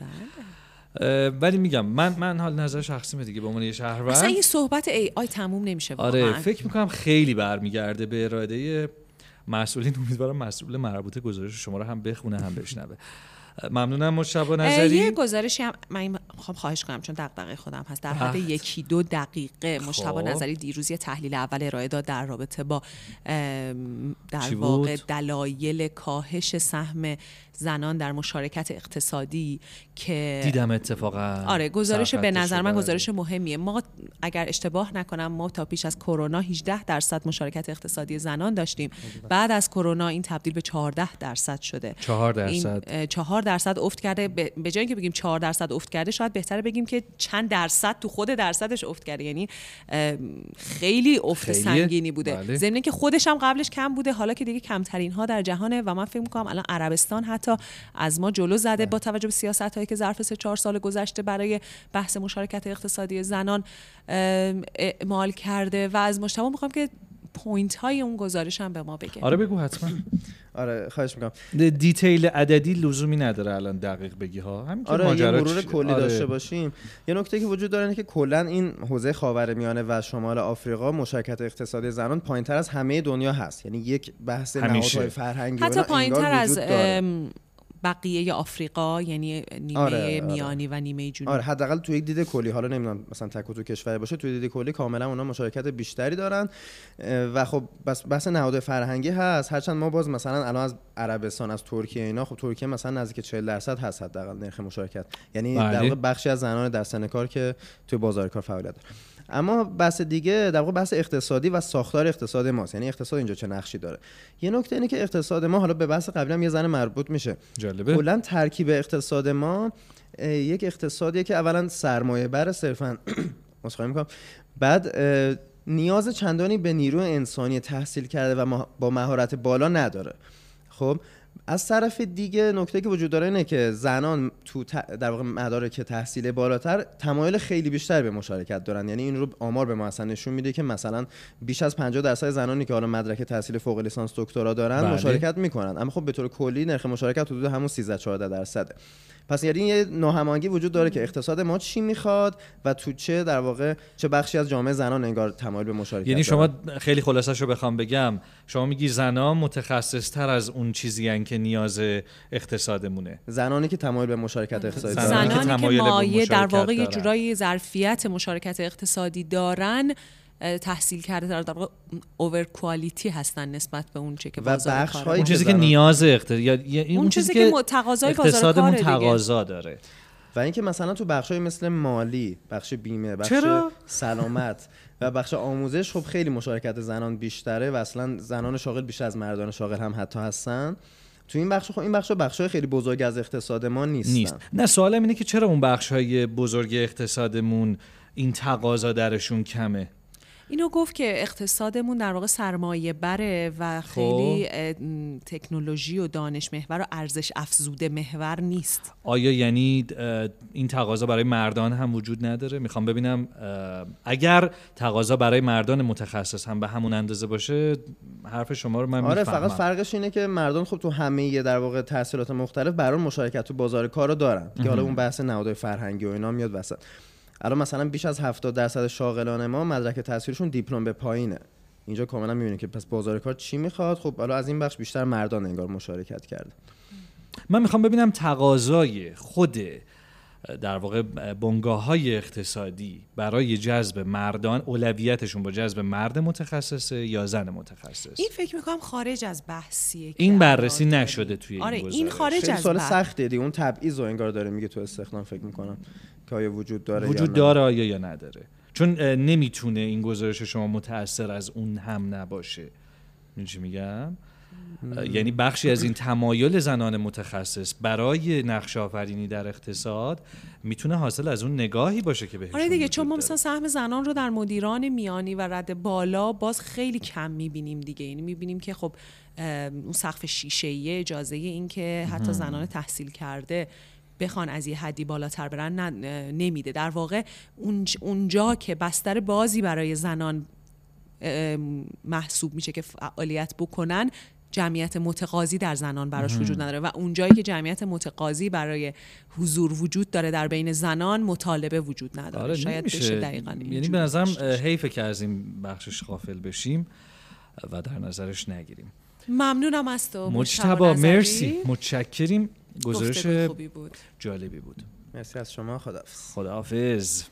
اه، ولی میگم من من حال نظر شخصی دیگه به عنوان یه اصلا شهروند این صحبت ای آی تموم نمیشه آره. فکر می‌کنم خیلی برمیگرده به اراده مسئولین. امیدوارم مسئول مربوطه گزارش شما رو هم بخونه هم بشنوه. ممنونم مشتبه نظری. یه گزارشی هم من خب خواهش کنم چون دغدغه خودم هست در حد بله. یکی دو دقیقه مشتبه خب. نظری دیروز یه تحلیل اول ارائه داد در رابطه با در واقع؟ دلایل کاهش سهم زنان در مشارکت اقتصادی که دیدم اتفاقا آره گزارش به نظر من. گزارش مهمیه ما اگر اشتباه نکنم ما تا پیش از کرونا 18 درصد مشارکت اقتصادی زنان داشتیم بعد از کرونا این تبدیل به 14 درصد شده چهار این درصد اه، چهار درصد افت کرده به جای اینکه بگیم چهار درصد افت کرده شاید بهتره بگیم که چند درصد تو خود درصدش افت کرده. یعنی خیلی افت خیلیه. سنگینی بوده. بله. ضمن اینکه خودش هم قبلش کم بوده. حالا که دیگه کمترین ها در جهانه و من فکر می‌کنم الان عربستان حتی از ما جلو زده. با توجه به سیاست هایی که ظرف سه چهار سال گذشته برای بحث مشارکت اقتصادی زنان اعمال کرده و از مشتبه می‌خوام که point های اون گزارش هم به ما بگه. آره بگو حتما. آره خواهش می‌کنم. detail عددی لزومی نداره الان دقیق بگی ها. همینطور آره یه ماجرا مرور کلی آره. داشته باشیم. یه نکته که وجود داره اینه که کلا این حوزه خاورمیانه و شمال آفریقا مشارکت اقتصادی زنان پایینتر از همه دنیا هست. یعنی یک بحث. نهادهای فرهنگی و حتی اینا پایین انگار تر از بقیه آفریقا یعنی نیمه آره، آره. میانی و نیمه جنوبی آره حداقل توی یک دید کلی حالا نمی‌دونم مثلا تک و توک کشور باشه توی دید کلی کاملا اونا مشارکت بیشتری دارن. و خب بس بحث نهاد فرهنگی هست. هرچند ما باز مثلا الان از عربستان از ترکیه اینا خب ترکیه مثلا نزدیک 40 درصد هست حداقل نرخ مشارکت. یعنی در بله. واقع بخشی از زنان در سن کار که توی بازار کار فعالیت دارن اما بحث دیگه در واقع بحث اقتصادی و ساختار اقتصاد ماست. یعنی اقتصاد اینجا چه نقشی داره؟ یه نکته اینه که اقتصاد ما حالا به بحث قبلی هم یه زن مربوط میشه. جالبه. کلا ترکیب اقتصاد ما یک اقتصادیه که اولا سرمایه بر صرفا [clears throat] مسخره می‌کنم. بعد نیاز چندانی به نیروی انسانی تحصیل کرده و با مهارت بالا نداره. خب؟ از طرف دیگه نکته که وجود داره اینه که زنان تو در واقع مدارک تحصیل بالاتر تمایل خیلی بیشتر به مشارکت دارن. یعنی این رو آمار به ما اصلا نشون میده که مثلا بیش از 50 درصد زنانی که حالا مدرک تحصیل فوق لیسانس دکترا دارن بله. مشارکت می‌کنن. اما خب به طور کلی نرخ مشارکت حدود همون 13 14 درصده. پس یعنی یه ناهماهنگی وجود داره که اقتصاد ما چی می‌خواد و تو چه در واقع چه بخشی از جامعه زنان انگار تمایل به مشارکت یعنی دارن. شما خیلی خلاصش رو بخوام بگم شما میگی زنان متخصص تر از اون چیزی هن که نیاز اقتصادمونه زنانی که تمایل به مشارکت اقتصادی زنانی دارن. که زنانی که مایه در واقع یه. جورایی ظرفیت مشارکت اقتصادی دارن تحصیل کرده در واقع اوور کوالیتی هستن نسبت به اون چه که و بازار بخش کاره. اون چیزی که نیاز اقتصاد یا یا اون, اون چیزی که تقاضای بازار دیگه. تقاضا داره و اینکه مثلا تو بخشای مثل مالی بخش بیمه بخش چرا؟ سلامت و بخش آموزش خب خیلی مشارکت زنان بیشتره و اصلا زنان شاغل بیشتر از مردان شاغل هم حتی هستن تو این بخش خب این بخش بخشای خیلی بزرگ از اقتصاد ما نیستن نیست نه سوالم اینه که چرا اون بخش های بزرگ اقتصادمون این تقاضا درشون کمه اینو گفت که اقتصادمون در واقع سرمایه بره و خیلی اه، م، تکنولوژی و دانش محور و ارزش افزوده محور نیست. آیا یعنی این تقاضا برای مردان هم وجود نداره؟ می‌خوام ببینم اگر تقاضا برای مردان متخصص هم به همون اندازه باشه حرف شما رو من آره می‌فهمم. فقط فرقش اینه که مردم خب تو همه در واقع تحصیلات مختلف برای مشارکت تو بازار کار رو دارن که حالا اون بحث نهادهای فرهنگی و اینا میاد وسط. الان مثلا بیش از 70 درصد شاغلان ما مدرک تحصیلشون دیپلم به پایینه. اینجا کاملا می‌بینید که پس بازار کار چی می‌خواد؟ خب حالا از این بخش بیشتر مردان انگار مشارکت کرده. من می‌خوام ببینم تقاضای خود در واقع بنگاه های اقتصادی برای جذب مردان اولویتشون با جذب مرد متخصصه یا زن متخصص این فکر می‌کنم خارج از بحثیه که این بررسی داریم. نشده توی آره این این گزارش. خارج خیلی از سوال بحث سختیه دیگه اون تبعیض رو انگار داره میگه تو استخدام فکر می‌کنم که آیا وجود داره یا وجود نه. داره آیا یا نداره چون نمی‌تونه این گزارش شما متأثر از اون هم نباشه چی میگم یعنی بخشی از این تمایل زنان متخصص برای نقش آفرینی در اقتصاد می‌تونه حاصل از اون نگاهی باشه که بهشون آره دیگه چون ما. مثلا سهم زنان رو در مدیران میانی و رد بالا باز خیلی کم می‌بینیم دیگه. یعنی می‌بینیم که خب اون سقف شیشه ای اجازه این که حتی زنان تحصیل کرده بخوان از یه حدی بالاتر برن نمیده. در واقع اونج- اونجا که بستر بازی برای زنان محسوب میشه که فعالیت بکنن جمعیت متقاضی در زنان براش وجود نداره و اونجایی که جمعیت متقاضی برای حضور وجود داره در بین زنان مطالبه وجود نداره. آره شاید نمیشه. بشه دقیقا یعنی به نظرم اه، حیفه که از این بخشش غافل بشیم و در نظرش نگیریم. ممنونم از تو. مجتبا مرسی. متشکریم. گزارش گزارش خوبی بود. جالبی بود. مرسی از شما. خداحافظ. خداحافظ.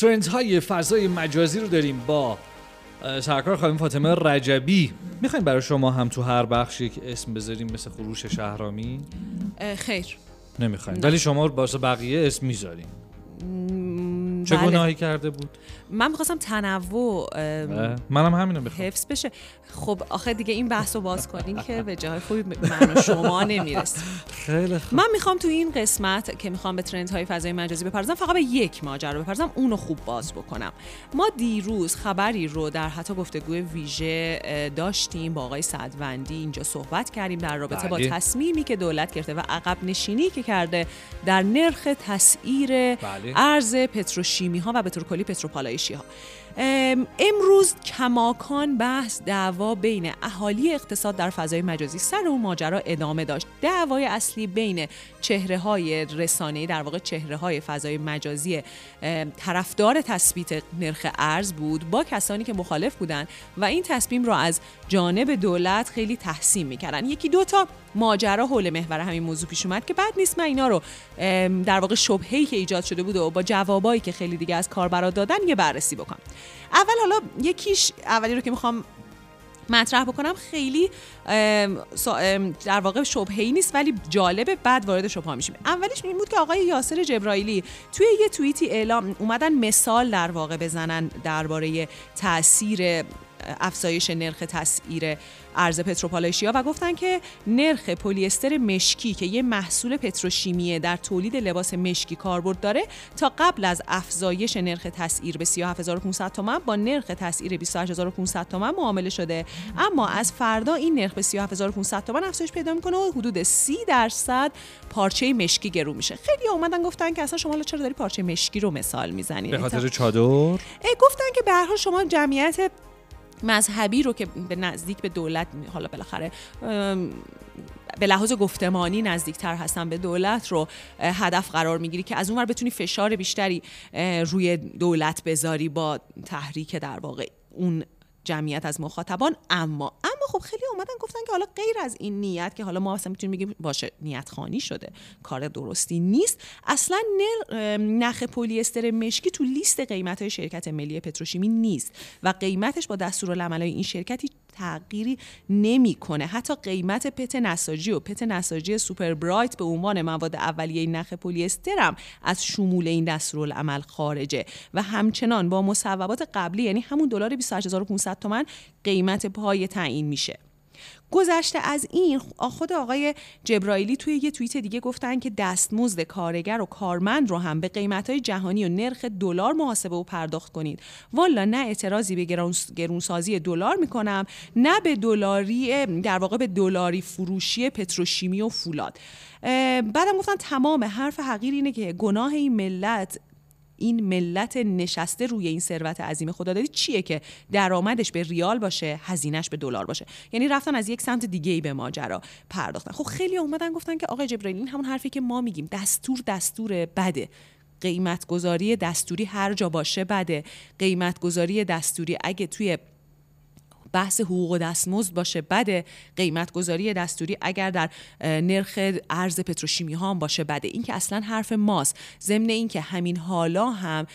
ترند های فضای مجازی رو داریم با سرکار خانم فاطمه رجبی. می‌خوایم برای شما هم تو هر بخش یک اسم بذاریم مثل خروش شهرامی خیر. نمی‌خوایم. ولی شما واسه بقیه اسم می‌ذاریم. چه بله. گناهی کرده بود؟ من می‌خواستم تنوع منم همینو می‌خوام. حفظ بشه. خب آخه دیگه این بحث رو باز کنین که به جای خوبی من و شما نمی‌رسیم. خیلی خوب. من می‌خوام تو این قسمت که می‌خوام به ترند های فضای مجازی بپردازم فقط به یک ماجرا بپردازم اونو خوب باز بکنم. ما دیروز خبری رو در حتی گفتگوی ویژه داشتیم با آقای سعدوندی. اینجا صحبت کردیم در رابطه با بله. تصمیمی که دولت گرفته و عقب نشینی که کرده در نرخ تسعیر بله. ارز پتروشیمی ها و به طور کلی پتروپالایشی ها ام، امروز کماکان بحث دعوا بین اهالی اقتصاد در فضای مجازی سر اون ماجرا ادامه داشت. دعوای اصلی بین چهره های رسانه‌ای در واقع چهره های فضای مجازی طرفدار تثبیت نرخ ارز بود با کسانی که مخالف بودند و این تصمیم را از جانب دولت خیلی تحسین می‌کردن. یکی دو تا ماجرا حول محور همین موضوع پیش اومد که بعد نیست من اینا رو در واقع شبهه‌ای که ایجاد شده بود و با جوابایی که خیلی دیگه از کاربرا دادن یه بررسی بکنم. اول حالا یکیش اولی رو که می‌خوام مطرح بکنم خیلی در واقع شبهه‌ای نیست ولی جالبه بعد وارد شبهه میشیم. اولش این بود که آقای یاسر جبرائیلی توی یه توییتی اعلام اومدن مثال در واقع بزنن درباره تاثیر افزایش نرخ تسعیر ارز پتروپالایشیا و گفتن که نرخ پلیستر مشکی که یه محصول پتروشیمیه در تولید لباس مشکی کاربرد داره تا قبل از افزایش نرخ تسعیر به 37500 تومان با نرخ تسعیر 28500 تومان معامله شده. اما از فردا این نرخ به 37500 تومان افزایش پیدا می‌کنه و حدود 30 درصد پارچه مشکی گرو میشه. خیلی اومدن گفتن که اصلا شما حالا چرا داری پارچه مشکی رو مثال می‌زنی؟ به خاطر چادر؟ گفتن که به هر حال شما جمعیت مذهبی رو که به نزدیک به دولت حالا بالاخره به لحاظ گفتمانی نزدیکتر هستن به دولت رو هدف قرار می‌گیری که از اونور بتونی فشار بیشتری روی دولت بذاری با تحریک در واقع اون جمعیت از مخاطبان اما اما خب خیلی اومدن گفتن که حالا غیر از این نیت که حالا ما مثلا می‌تونیم بگیم باشه نیت خانی شده کار درستی نیست. اصلا نخ پلی استر مشکی تو لیست قیمت های شرکت ملی پتروشیمی نیست و قیمتش با دستورالعمل این شرکتی تغییری نمی‌کنه. حتی قیمت PET نساجی و PET نساجی super bright به عنوان مواد اولیه نخ پلی استر هم از شمول این دستورالعمل خارجه. و همچنان با مصوبات قبلی یعنی همون دلار 28500 تومان قیمت پایه تعیین میشه. گذشته از این خود آقای جبرائیلی توی یه توییت دیگه گفتن که دستمزد کارگر و کارمند رو هم به قیمت‌های جهانی و نرخ دلار محاسبه و پرداخت کنید. والا نه اعتراضی به گرون- گرونسازی دلار می‌کنم نه به دلاری در واقع به دلاری فروشی پتروشیمی و فولاد. بعدم گفتن تمام حرف حقیر اینه که گناه این ملت این ملت نشسته روی این ثروت عظیم خدادادی چیه که درآمدش به ریال باشه هزینهش به دلار باشه؟ یعنی رفتن از یک سمت دیگه ای به ماجرا پرداختن. خب خیلی اومدن گفتن که آقای جبرائیل این همون حرفی که ما میگیم دستور دستور بده. قیمت گذاری دستوری هر جا باشه بده. قیمت گذاری دستوری اگه توی بحث حقوق دستمزد باشه. بده قیمت گذاری دستوری اگر در نرخ ارز پتروشیمی ها هم باشه. بده این که اصلا حرف ماست. ضمن این که همین حالا هم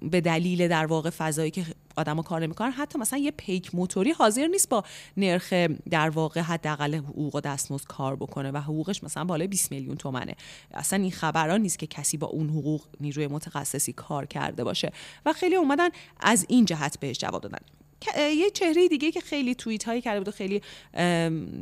به دلیل در واقع فضایی که آدما کار نمی‌کنن حتی مثلا یه پیک موتوری حاضر نیست با نرخ در واقع حداقل حقوق و دستمزد کار بکنه و حقوقش مثلا بالای 20 میلیون تومنه. اصلا این خبران نیست که کسی با اون حقوق نیروی متخصصی کار کرده باشه. و خیلی اومدن از این جهت بهش جواب دادن. یه چهره دیگه که خیلی توییت هایی کرده بود و خیلی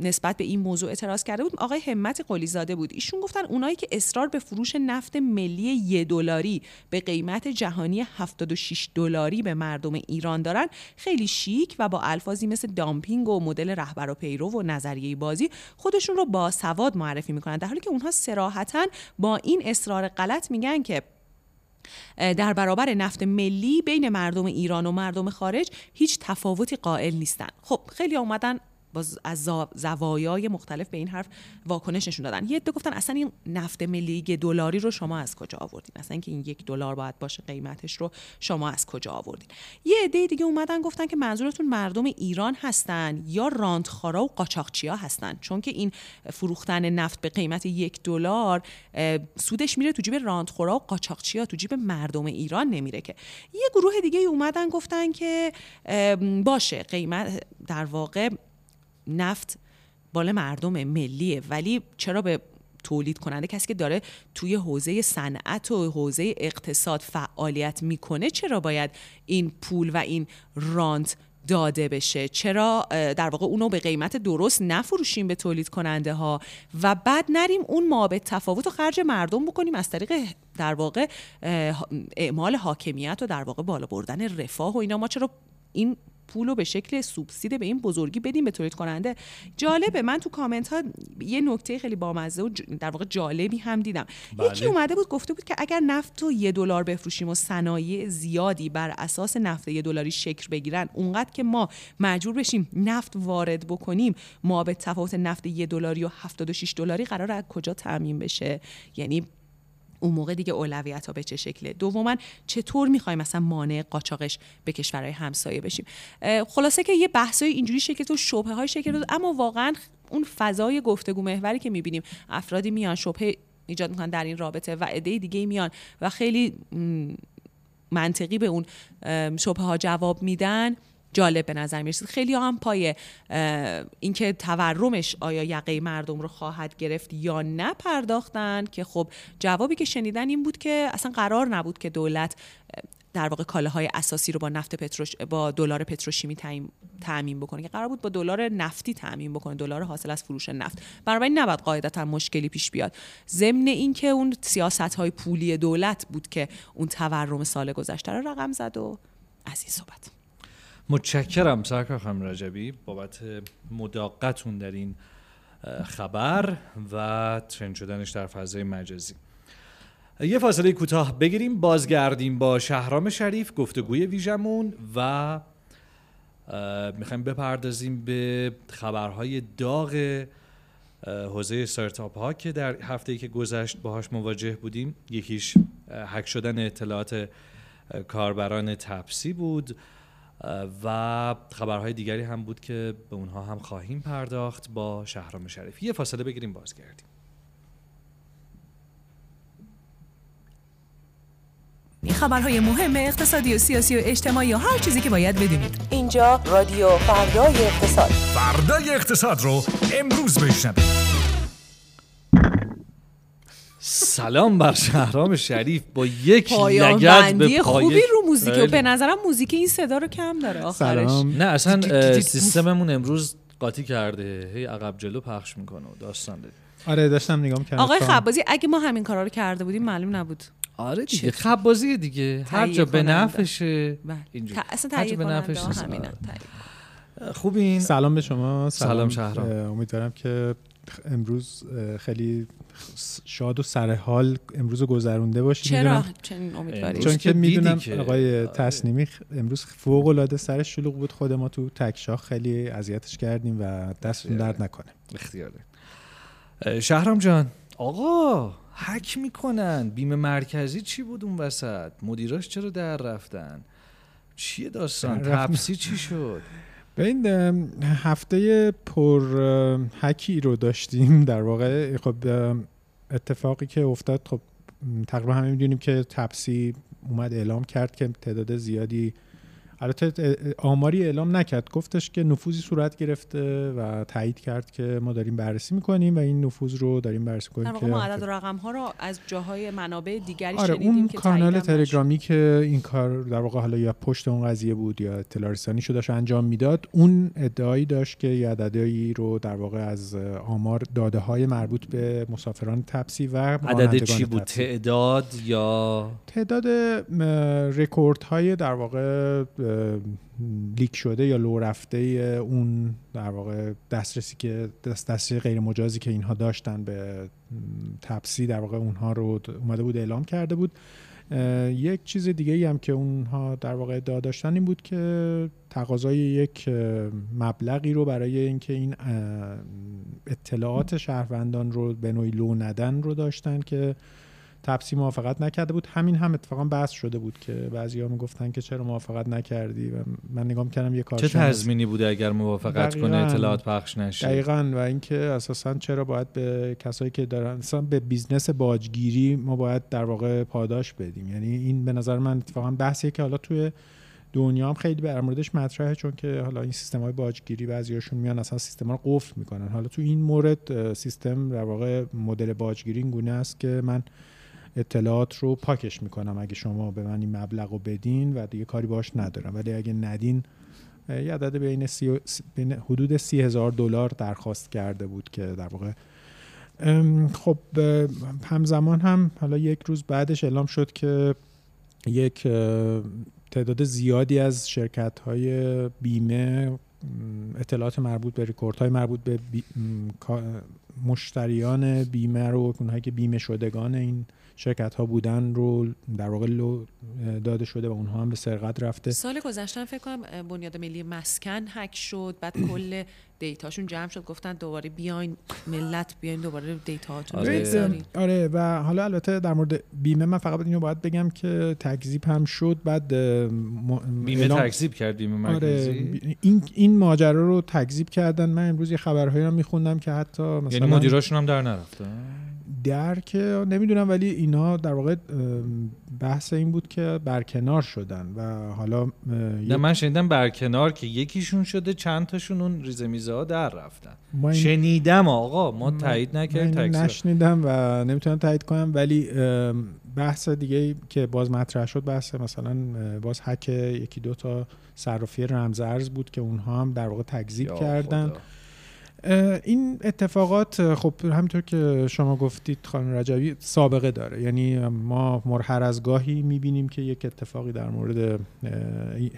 نسبت به این موضوع اعتراض کرده بود آقای همت قلی زاده بود. ایشون گفتن اونایی که اصرار به فروش نفت ملی یه دلاری به قیمت جهانی 76 دلاری به مردم ایران دارن خیلی شیک و با الفاظی مثل دامپینگ و مدل رهبر و پیرو و نظریه بازی خودشون رو با سواد معرفی می‌کنن. در حالی که اونها صراحتا با این اصرار غلط میگن که در برابر نفت ملی بین مردم ایران و مردم خارج هیچ تفاوتی قائل نیستن. خب خیلی اومدن باز از زوایای مختلف به این حرف واکنش نشون دادن. یه عده گفتن اصلا این نفت ملی دلاری رو شما از کجا آوردین؟ اصلا اینکه این یک دلار باید باشه قیمتش رو شما از کجا آوردین؟ یه عده دیگه اومدن گفتن که منظورتون مردم ایران هستن یا راندخارا و قاچاقچیا هستن؟ چون که این فروختن نفت به قیمت یک دلار سودش میره تو جیب راندخورا و قاچاقچیا تو جیب مردم ایران نمیره که. یه گروه دیگه اومدن گفتن که باشه قیمت در واقع نفت بال مردم ملیه. ولی چرا به تولید کننده کسی که داره توی حوزه صنعت و حوزه اقتصاد فعالیت می‌کنه چرا باید این پول و این رانت داده بشه؟ چرا در واقع اونو به قیمت درست نفروشیم به تولید کننده ها و بعد نریم اون مابع تفاوت و خرج مردم بکنیم از طریق در واقع اعمال حاکمیت و در واقع بالا بردن رفاه و اینا. ما چرا این پول رو به شکل سوبسید به این بزرگی بدیم به تولید کننده. جالبه من تو کامنت ها یه نکته خیلی بامزه و در واقع جالبی هم دیدم. بله. یکی اومده بود گفته بود که اگر نفت رو یه دلار بفروشیم و صنایع زیادی بر اساس نفت یه دلاری شکل بگیرن اونقدر که ما مجبور بشیم نفت وارد بکنیم ما به تفاوت نفت یه دلاری و 76 دلاری قرار از کجا تعمین بشه؟ یعنی اون موقع دیگه اولویت ها به چه شکله. دوما چطور می‌خوایم مثلا مانع قاچاقش به کشورهای همسایه بشیم؟ خلاصه که یه بحثای اینجوری شکل تو شبهه های شکل داد اما واقعا اون فضای گفتگو محوری که می‌بینیم افرادی میان شبهه ایجاد می‌کنن در این رابطه و عده دیگه میان و خیلی منطقی به اون ام، شبهه ها جواب میدن. جالب به نظر می‌رسید. خیلی هم پای اینکه تورمش آیا یقه مردم رو خواهد گرفت یا نه پرداختن که خب جوابی که شنیدن این بود که اصلا قرار نبود که دولت در واقع کالاهای اساسی رو با نفت پتروش با دلار پتروشیمی تامین بکنه. که قرار بود با دلار نفتی تامین بکنه. دلار حاصل از فروش نفت. بنابراین نباید قاعدتا مشکلی پیش بیاد. ضمن اینکه اون سیاست های پولی دولت بود که اون تورم سال گذشته رو رقم زد و از این صحبت. متشکرم سرکار خانم رجبی بابت مداقتون در این خبر و ترند شدنش در فضای مجازی. یه فاصله کوتاه بگیریم. بازگردیم با شهرام شریف گفتگوی ویژمون و می‌خوایم بپردازیم به خبرهای داغ حوزه استارتاپ ها که در هفته ای که گذشت باهاش مواجه بودیم. یکیش هک شدن اطلاعات کاربران تپسی بود. و خبرهای دیگری هم بود که به اونها هم خواهیم پرداخت با شهرام شریف یه فاصله بگیریم بازگردیم. خبرهای مهم اقتصادی و سیاسی و اجتماعی و هر چیزی که باید بدونید. اینجا رادیو فردای اقتصاد. فردای اقتصاد رو امروز بشنوید. سلام بر شهرام شریف. با یک پایانبندی به پای خوبی رو موزیک و. به نظرم موزیک این صدا رو کم داره. آخرش. سلام. نه اصلا سیستممون امروز قاطی کرده. هی عقب جلو پخش می‌کنه و داستان داره آره داشتم نگاه می‌کردم. آقای خبازی اگه ما همین کارا رو کرده بودیم معلوم نبود. آره دیگه خب بازی دیگه. هر جا به. نفشه. بله. اینجوری. اصلا هر جا تهیه به کننده نفش ها نیست. همینن. تهیه. خوبین؟ سلام به شما. سلام. شهرام. اه، امیدوارم که امروز خیلی شاد و سر حال امروز رو گذرونده باشید چرا؟ می‌دونم- چنین امیدواری؟ چون که می‌دونم آقای آره. تصنیمی امروز فوق العاده سرش شلوغ بود خود ما تو تکشاخ خیلی اذیتش کردیم و دستتون درد نکنه. اختیاره. شهرام جان. آقا حک می‌کنن. بیمه مرکزی چی بود اون وسط؟ مدیراش چرا در رفتن؟ چیه داستان. تپسی چی شد؟ [laughs] به این هفته پر هکی رو داشتیم در واقع. خب اتفاقی که افتاد خب تقریبا همه می‌دونیم که تپسی اومد اعلام کرد که تعداد زیادی البته آماری اعلام نکرد گفتش که نفوذی صورت گرفته و تایید کرد که ما داریم بررسی می‌کنیم و این نفوذ رو داریم بررسی در می‌کنیم واقع ما عدد و رقم ها رو از جاهای منابع دیگری آره شنیدیم اون که کانال. تلگرامی که این کار در واقع حالا یا پشت اون قضیه بود یا اطلاع رسانی شو داشت انجام می‌داد اون ادعایی داشت که یه عددی رو در واقع از آمار داده های مربوط به مسافران تپسی و عدد چی بود. تعداد یا تعداد رکورد های در واقع leak شده یا لو رفته اون در واقع دسترسی که دست دسترسی غیر مجازی که اینها داشتن به تپسی در واقع اونها رو اومده بود اعلام کرده بود. یک چیز دیگه ای هم که اونها در واقع ادعا داشتن این بود که تقاضای یک مبلغی رو برای اینکه این اطلاعات شهروندان رو به نوعی لو ندن رو داشتن که تپسی موافقت نکرده بود. همین هم اتفاقا بحث شده بود که بعضی‌ها می‌گفتن که چرا موافقت نکردی و من نگاه کردم یه چه کارشناس تضمینی بوده اگر موافقت کنه. اطلاعات پخش نشه؟ دقیقا. و اینکه اساسا چرا باید به کسایی که دارن مثلا به business باجگیری ما باید در واقع پاداش بدیم. یعنی این به نظر من اتفاقا بحثیه که حالا توی دنیا هم خیلی در موردش مطرحه چون که حالا این سیستم های باجگیری بعضیاشون میان اصلا سیستم رو قفل می‌کنن. حالا تو این مورد سیستم در واقع مدل باجگیری این گونه است که من اطلاعات رو پاکش می‌کنم اگه شما به من این مبلغ رو بدین و دیگه کاری باش ندارم. ولی اگه ندین یه عدد بین, سی و- سی- بین حدود سی هزار دلار درخواست کرده بود که در واقع خب همزمان هم حالا یک روز بعدش اعلام شد که یک تعداد زیادی از شرکت های بیمه اطلاعات مربوط به ریکورد های مربوط به بی- مشتریان بیمه رو اونهایی که بیمه شدگان این شرکت ها بودن رو در واقع لو داده شده و اونها هم به سرقت رفته. سال گذشته فکر کنم بنیاد ملی مسکن هک شد بعد [clears throat] کل دیتاشون جمع شد. گفتن دوباره بیاین ملت بیاین دوباره دیتاهاتون رو آره. آره و حالا البته در مورد بیمه من فقط اینو باید بگم که تکذیب هم شد. بعد م- بیمه اعلام- تکذیب کرد بیمه آره. این این ماجرا رو تکذیب کردن. من امروز یه خبرهایی رو میخوندم که حتی مثلا یعنی مدیراشون هم در نرفتن در که نمی‌دونم ولی اینا در واقع بحث این بود که برکنار شدن و حالا نه من شنیدم برکنار که یکیشون شده چند تاشون اون ریزه میزه ها در رفتن. این- شنیدم آقا ما من- تایید نکردیم نشنیدم و نمی‌تونم تایید کنم ولی بحث دیگه که باز مطرح شد بحث مثلا باز حک یکی دو تا صرافی رمز ارز بود که اونها هم در واقع تکذیب کردن. خدا. این اتفاقات خب همینطور که شما گفتید خانم رجبی سابقه داره. یعنی ما مر- هر از گاهی می‌بینیم که یک اتفاقی در مورد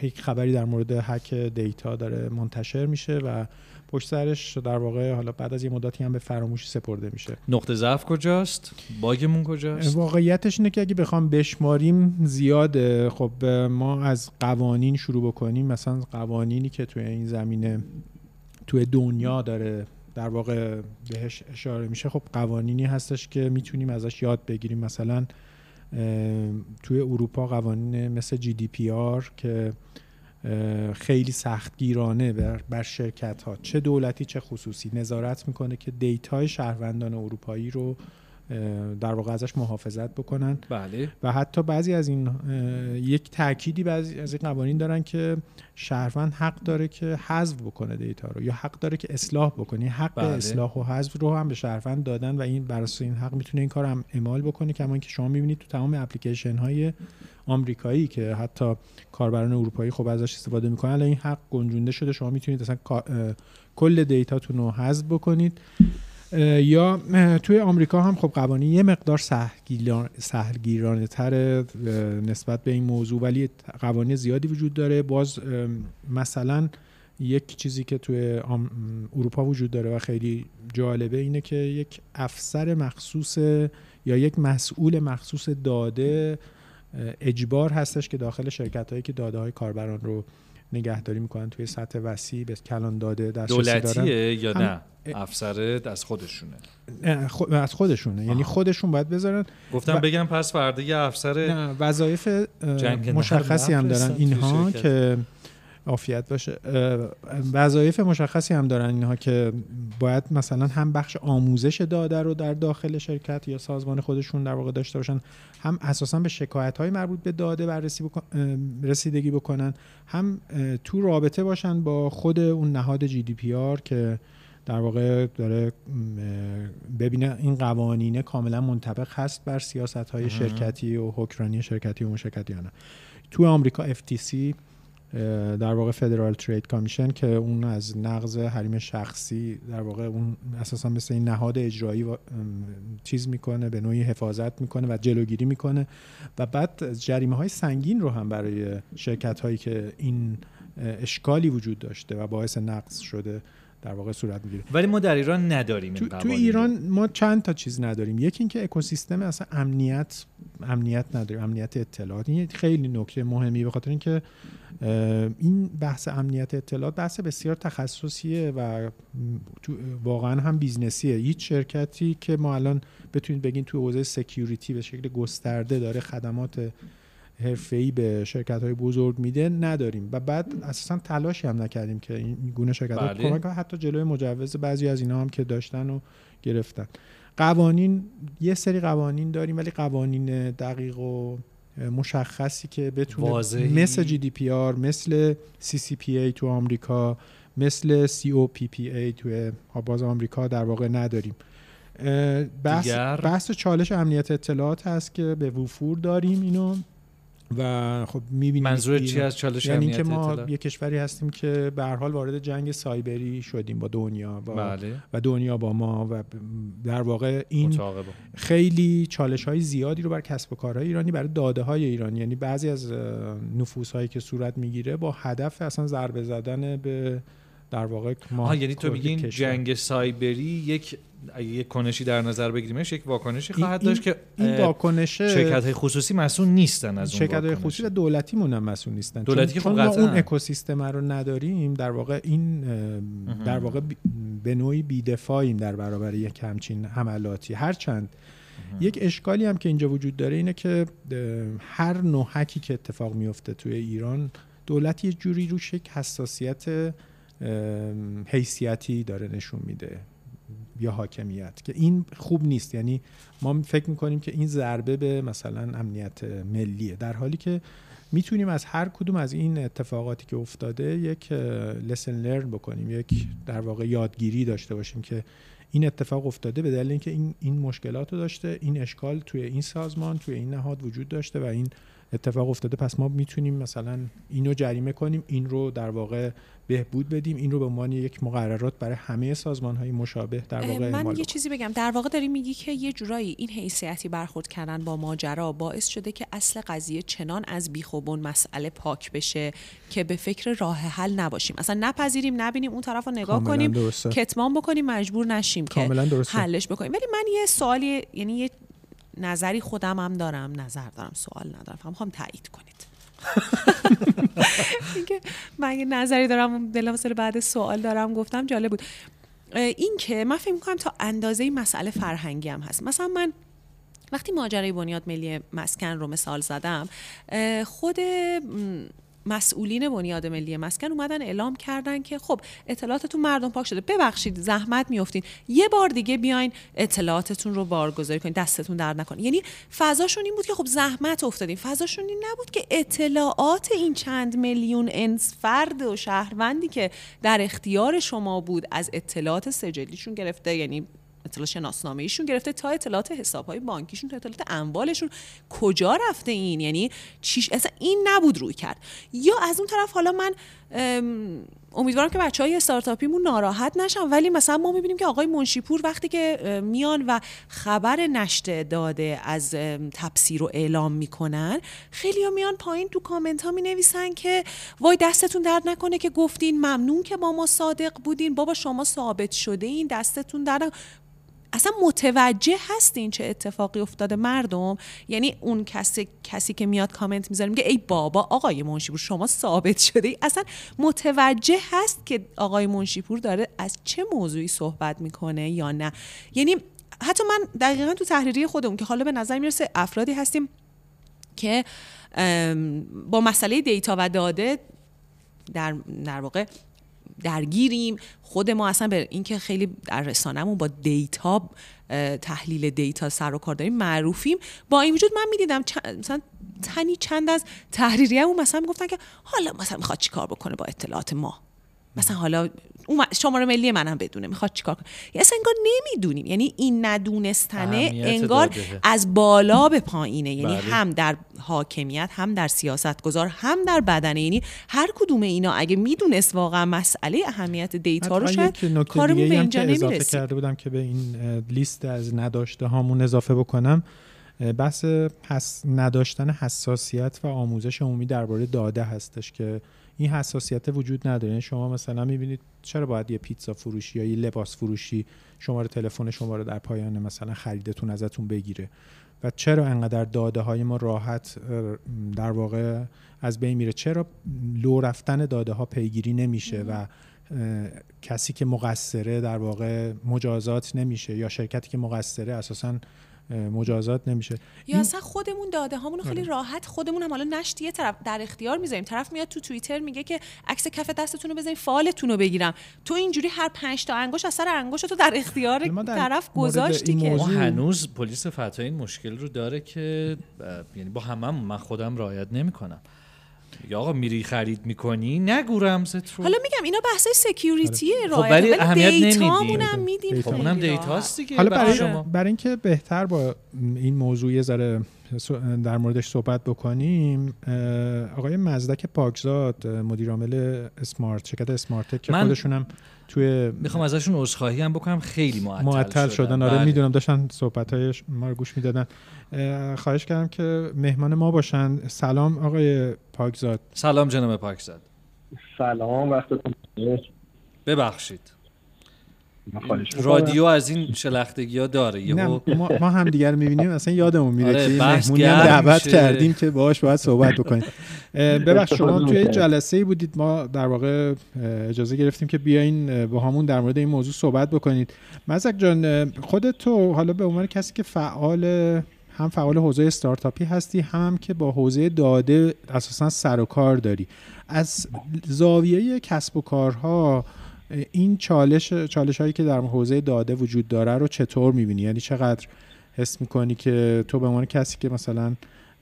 یک خبری در مورد هک دیتا داره منتشر میشه و پشت سرش در واقع حالا بعد از یه مدتی هم به فراموشی سپرده میشه. نقطه ضعف کجاست؟ باگمون کجاست؟ واقعیتش اینه که اگه بخوام بشماریم زیاده. خب ما از قوانین شروع بکنیم. مثلا قوانینی که توی این زمینه توی دنیا داره در واقع بهش اشاره میشه. خب قوانینی هستش که می‌تونیم ازش یاد بگیریم. مثلا توی اروپا قوانین مثل جی دی پی آر که خیلی سختگیرانه بر, بر شرکت ها چه دولتی چه خصوصی نظارت می‌کنه که data ی شهروندان اروپایی رو در واقع ازش محافظت بکنن. بله. و حتی بعضی از این یک تأکیدی بعضی از این قوانین دارن که شهروند حق داره که حذف بکنه data رو یا حق داره که اصلاح بکنه. حق بله. اصلاح و حذف رو هم به شهروند دادن و این بر این حق می‌تونه این کار هم اعمال بکنه. کما اینکه شما می‌بینید تو تمام اپلیکیشن های آمریکایی که حتی کاربران اروپایی خب ازش استفاده می‌کنن الان این حق گنجونده شده. شما می‌تونید اصلا کل دیتاتون رو حذف بکنید. یا توی آمریکا هم خب قوانین یه مقدار سهلگیرانه تر نسبت به این موضوع ولی قوانین زیادی وجود داره. باز مثلا یک چیزی که توی اروپا وجود داره و خیلی جالبه اینه که یک افسر مخصوص یا یک مسئول مخصوص داده اجبار هستش که داخل شرکت هایی که داده های کاربران رو نگهداری می‌کنن توی سطح وسیع به کلان داده دسترسی دارن. دولتیه یا هم- نه؟ افسر از خودشونه. نه، خو- از خودشونه. یعنی آها. خودشون باید بذارن. گفتم و- بگم پس فردا یه افسر وظایف مشخصی هم دارن. اینها. که عافیت باشه. وظایف مشخصی هم دارن اینها که باید مثلا هم بخش آموزش داده رو در داخل شرکت یا سازمان خودشون در واقع داشته باشن هم اساسا به شکایت های مربوط به داده بررسی بکن- رسیدگی بکنن هم تو رابطه باشن با خود اون نهاد جی دی پی آر که در واقع داره ببینه این قوانینه کاملا منطبق هست بر سیاست های شرکتی و حکمرانی شرکتی و اون شرکتی یا نه تو آمریکا FTC در واقع فدرال ترید کامیشن که اون از نقض حریم شخصی در واقع اون اساسا مثل این نهاد اجرایی چیز می‌کنه به نوعی حفاظت می‌کنه و جلوگیری می‌کنه. و بعد جریمه های سنگین رو هم برای شرکت هایی که این اشکالی وجود داشته و باعث نقض شده در واقع صورت می‌گیره. ولی ما در ایران نداریم تو, این تو. ایران ما چند تا چیز نداریم. یکی اینکه اکوسیستم اصلا امنیت امنیت نداریم امنیت اطلاعات. این خیلی نکته مهمیه به خاطر اینکه این بحث امنیت اطلاعات بحث بسیار تخصصیه و واقعا هم business یه. هیچ شرکتی که ما الان بتونید بگین تو حوزه security به شکل گسترده داره خدمات حرفه‌ای به شرکت های بزرگ میده نداریم و بعد اساسا تلاشی هم نکردیم که این گونه شرکت ها بله. کمک. حتی جلوی مجوز بعضی از اینا هم که داشتن و گرفتن قوانین یه سری قوانین داریم ولی قوانین دقیق و مشخصی که بتونه واضحی. مثل GDPR مثل CCPA تو آمریکا مثل سی او پی پی ای توی باز آمریکا در واقع نداریم بحث, دیگر؟ بحث چالش امنیت اطلاعات هست که به وفور داریم اینو و خب می‌بینیم منظور چی از چالش یعنی اینکه ما اطلاعات؟ یه کشوری هستیم که به هر حال وارد جنگ سایبری شدیم با دنیا با بله و دنیا با ما و در واقع این. خیلی چالش های زیادی رو بر کسب و کارهای ایرانی برای داده های ایرانی یعنی بعضی از نفوس هایی که صورت می‌گیره با هدف اصلا ضربه زدن به در واقع ما یعنی تو میگین. جنگ سایبری یک اگه یک کنشی در نظر بگیریمش یک واکنشی خواهد داشت که این واکنش شرکت های خصوصی مسئول نیستن از اون شرکت های. خصوصی و دولتی مون هم مسئول نیستن. دولتی چون, خب چون ما. اون اکوسیستم رو نداریم در واقع این در واقع به نوعی بیدفاعیم در برابر یک همچین حملاتی. هرچند یک اشکالی هم که اینجا وجود داره اینه که هر نوع حکی که اتفاق میفته توی ایران دولت یه جوری روش یک حساسیت حیثیتی داره نشون میده. یا حاکمیت که این خوب نیست. یعنی ما فکر می‌کنیم که این ضربه به مثلا امنیت ملیه. در حالی که می‌تونیم از هر کدوم از این اتفاقاتی که افتاده یک لسن لرن بکنیم یک در واقع یادگیری داشته باشیم که این اتفاق افتاده به دلیل اینکه این این مشکلات رو داشته این اشکال توی این سازمان توی این نهاد وجود داشته و این اتفاق افتاده پس ما می‌تونیم مثلا اینو جریمه کنیم این رو در واقع بهبود بدیم این رو به عنوان یک مقررات برای همه سازمان های مشابه در واقع من یه چیزی بگم در واقع داری میگی که یه جورایی این حیثیتی برخورد کردن با ماجرا باعث شده که اصل قضیه چنان از بیخوبون مسئله پاک بشه که به فکر راه حل نباشیم اصلا نپذیریم نبینیم اون طرف رو نگاه کنیم درسته. کتمان بکنیم مجبور نشیم که درسته. حلش بکنیم ولی من یه سوالی یعنی یه نظری خودم هم دارم نظر دارم سوال ندارم. فقط می‌خوام تایید کنید. [laughs] اینکه من یه نظری دارم بلافاصله بعد سوال دارم گفتم جالب بود. این که من فکر می‌کنم تا اندازه مسئله فرهنگی هم هست. مثلا من وقتی ماجرای بنیاد ملی مسکن رو مثال زدم خود مسئولین بنیاد ملی مسکن اومدن اعلام کردن که خب اطلاعاتتون مردم پاک شده. ببخشید زحمت میافتین. یه بار دیگه بیاین اطلاعاتتون رو بارگذاری کنین دستتون درد نکنه. یعنی فضاشون این بود که خب زحمت افتادین. فضاشون این نبود که اطلاعات این چند میلیون انس فرد و شهروندی که در اختیار شما بود از اطلاعات سجلیشون گرفته یعنی اطلاع شناسنامه ایشون گرفته تا اطلاعات حساب های بانکیشون تا اطلاعات اموالشون. کجا رفته این؟ یعنی چیش؟ اصلا این نبود روی کرد. یا از اون طرف حالا من ام، امیدوارم که بچه های استارتاپیمون ناراحت نشن ولی مثلا ما می‌بینیم که آقای منشیپور وقتی که میان و خبر نشته داده از تبصیر رو اعلام می‌کنن خیلی ها میان پایین تو کامنت ها می نویسن که وای دستتون درد نکنه که گفتین ممنون که با ما صادق بودین. بابا شما ثابت شده این دستتون درد. اصلا متوجه هستین چه اتفاقی افتاده مردم؟ یعنی اون کسی کسی که میاد کامنت می‌ذاره میگه ای بابا آقای منشیپور شما ثابت شده ای؟ اصلا متوجه هست که آقای منشیپور داره از چه موضوعی صحبت می‌کنه یا نه؟ یعنی حتی من دقیقا تو تحریری خودمون که حالا به نظر می‌رسه افرادی هستیم که با مسئله دیتا و داده در, در واقع درگیریم. خود ما اصلا به اینکه خیلی در رسانهمون با دیتا تحلیل دیتا سر و کار داریم معروفیم. با این وجود من می‌دیدم مثلا تنی چند از تحریریهمون مثلا می‌گفتن که حالا مثلا می‌خواد چیکار بکنه با اطلاعات ما. مثلا حالا اون شماره ملی منم بدونه می‌خواد چیکار کنه؟ یعنی اصلا انگار نمی‌دونیم. یعنی این ندونستنه انگار. از بالا به پایینه. یعنی بله. هم در حاکمیت هم در سیاست گذار هم در بدنه. یعنی هر کدوم اینا اگه می‌دونست واقعا مسئله اهمیت دیتا رو شاید نکته کارمون به اینجا اضافه کرده بودم که به این لیست از نداشته هامون اضافه بکنم. بحث حس... نداشتن حساسیت و آموزش عمومی درباره داده هستش که این حساسیت وجود نداره. یعنی شما مثلا می‌بینید چرا باید یه پیتزا فروشی یا یه لباس فروشی شماره تلفن شما رو در پایان مثلا خریدتون ازتون بگیره؟ و چرا انقدر داده های ما راحت در واقع از بین میره؟ چرا لو رفتن داده ها پیگیری نمیشه و کسی که مقصره در واقع مجازات نمیشه یا شرکتی که مقصره اساسا مجازات نمیشه. یا اصلا خودمون داده هامون خیلی آره. راحت خودمون هم. حالا نشت یه طرف در اختیار می‌ذاریم. طرف میاد تو توییتر میگه که عکس کف دستتون رو بزنین فالتون رو بگیرم. تو اینجوری هر پنج تا انگشت از سر انگشت تو در اختیار در طرف گذاشتی که. ما موضوع- هنوز پلیس فتا این مشکل رو داره که یعنی با همه من خودم رعایت نمی‌کنم. آقا میری خرید می‌کنی؟ نگو رمزت رو. حالا میگم اینا بحثای security ه خب رعایت ولی اهمیت نمیدیم. هم میدیم data. خب اونم. data ست دیگه. حالا برای برای, شما. برای اینکه بهتر با این موضوع یه ذره در موردش صحبت بکنیم آقای مزدک پاکزاد مدیر عامل اسمارت شرکت اسمارت که خودشونم توی می‌خوام ازشون عذرخواهی هم بکنم. خیلی معطل, معطل شدن. آره بله. می‌دونم داشتن صحبت های ما رو گوش می‌دادن. خواهش کردم که مهمان ما باشن سلام آقای پاکزاد سلام جناب پاکزاد سلام وقتتون بخیر. ببخشید. رادیو از این شلختگی ها داره نه یهو ما, ما هم دیگر رو می‌بینیم اصلا یادمون میره آره، که مهمونی هم دعوت. کردیم که باهاش باید صحبت بکنیم ببخش شما توی. جلسه ای بودید ما در واقع اجازه گرفتیم که بیاین با همون در مورد این موضوع صحبت بکنید مزک جان خودت تو حالا به عنوان کسی که فعال هم فعال حوزه استارتاپی هستی هم که با حوزه داده اساسا سر و کار داری. از زاویه کسب و کارها این چالش چالش هایی که در حوزه داده وجود داره رو چطور می‌بینی؟ یعنی چقدر حس می‌کنی که تو به عنوان کسی که مثلا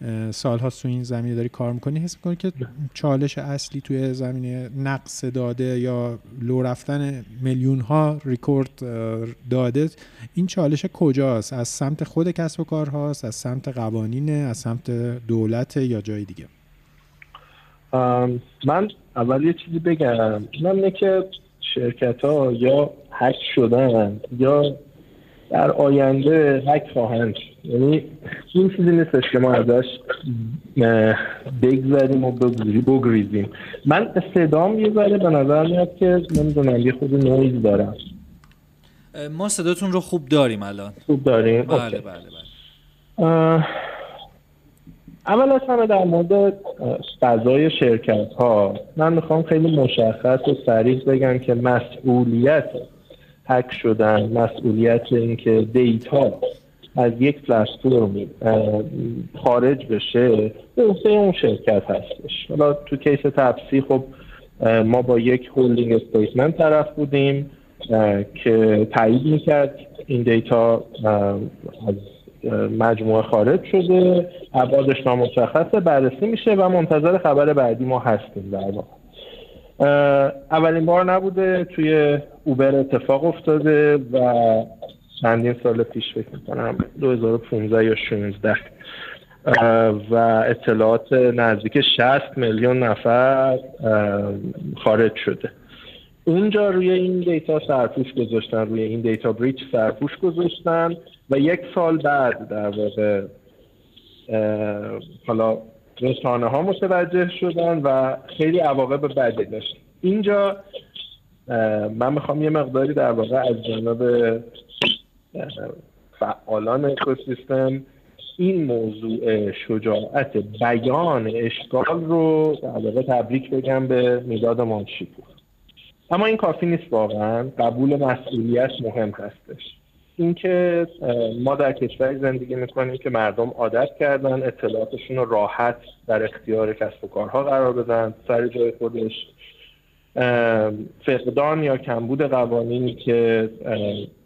اه، سالهاست تو این زمینه داری کار می‌کنی حس می‌کنی که چالش اصلی توی زمینه نقص داده یا لو رفتن میلیون ها ریکورد داده این چالش کجاست؟ از سمت خود کسب و کارهاست از سمت قوانینه از سمت دولت یا جای دیگه؟ من اول یه چیزی بگم. من که شرکت ها یا هک شدن یا در آینده هک خواهند. یعنی این چیزی نیستش که ما ازش بگذریم و بگری- بگریزیم. من صدام یه ذره به نظر میاد که نمی‌دونم یه خود نویز دارم. ما صداتون رو خوب داریم الان. خوب داریم؟ بله OK. بله بله. اول از همه در مورد فضای شرکت ها من می‌خوام خیلی مشخص و صریح بگم که مسئولیت هک شدن مسئولیت اینکه data از یک پلتفرم خارج بشه به عهده اون شرکت هستش. حالا تو case تپسی خب ما با یک holding statement طرف بودیم که تایید می‌کرد این data از مجموعه خارج شده ابعادش نامشخصه بررسی میشه و منتظر خبر بعدی ما هستیم در واقع. اولین بار نبوده توی اوبر اتفاق افتاده و چندین سال پیش فکر می‌کنم 2015 یا 16 اه، و اطلاعات نزدیک 60 میلیون نفر خارج شده. اونجا روی این دیتا سرپوش گذاشتن روی این دیتا بریچ سرپوش گذاشتن و یک سال بعد در واقع حالا رسانه ها متوجه شدن و خیلی عواقب بدی داشت. اینجا من می‌خوام یه مقداری در واقع از جانب فعالان اکوسیستم این موضوع شجاعت بیان اشکال رو در واقع تبریک بگم به می‌داد مانشیپور. اما این کافی نیست واقعا. قبول مسئولیت مهم هستش. اینکه ما در کشوری زندگی می‌کنیم که مردم عادت کردن اطلاعاتشون رو راحت در اختیار کسب و کارها قرار بدن. سر جای خودش فقدان یا کمبود قوانینی که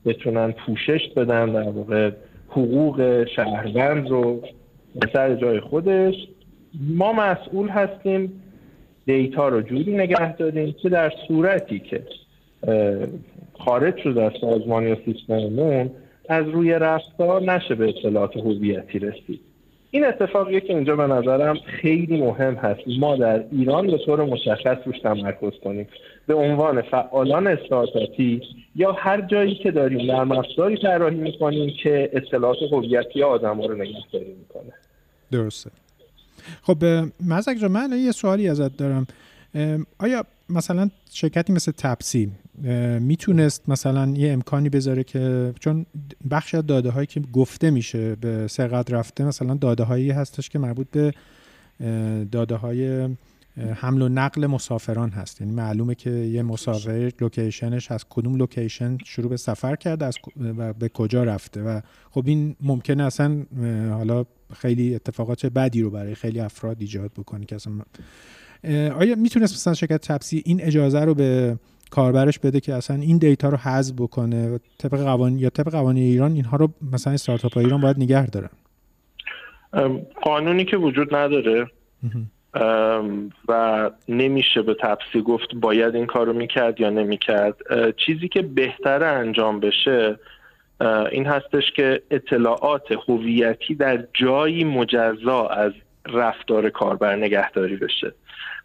بتونن پوشش بدن در واقع حقوق شهروند رو سر جای خودش. ما مسئول هستیم دیتا رو جوری نگه داریم که در صورتی که خارج شده از سازمان یا سیستممون از روی رفتار نشه به اطلاعات هویتی رسید. این اتفاقیه که اینجا به نظرم خیلی مهم هست. ما در ایران به طور مشخص روش تمرکز کنیم. به عنوان فعالان استارتاپی یا هر جایی که داریم نرم افزاری طراحی می‌کنیم که اطلاعات هویتی آدم رو نگهداری می‌کنه. درسته. خب مزک جان من یه سوالی ازت دارم. آیا مثلا شرکتی مثل تپسی می‌تونست مثلا یه امکانی بذاره که چون بخش از داده هایی که گفته میشه به سرقت رفته مثلا داده هایی هستش که مربوط به داده های حمل و نقل مسافران هست. یعنی معلومه که یه مسافر location ش از کدوم location شروع به سفر کرده از و به کجا رفته. و خب این ممکنه اصلا حالا خیلی اتفاقات بدی رو برای خیلی افراد ایجاد بکنه که اصلا آیا می‌تونست مثلا شرکت تپسی این اجازه رو به کاربرش بده که اصلا این دیتا رو حذف بکنه و طبق قوانین یا طبق قوانین ایران اینها رو مثلا استارتاپ های ایران باید نگه دارن. قانونی که وجود نداره. و نمیشه به تپسی گفت باید این کارو می‌کرد یا نمی‌کرد. چیزی که بهتر انجام بشه این هستش که اطلاعات هویتی در جایی مجزا از رفتار کاربر نگهداری بشه.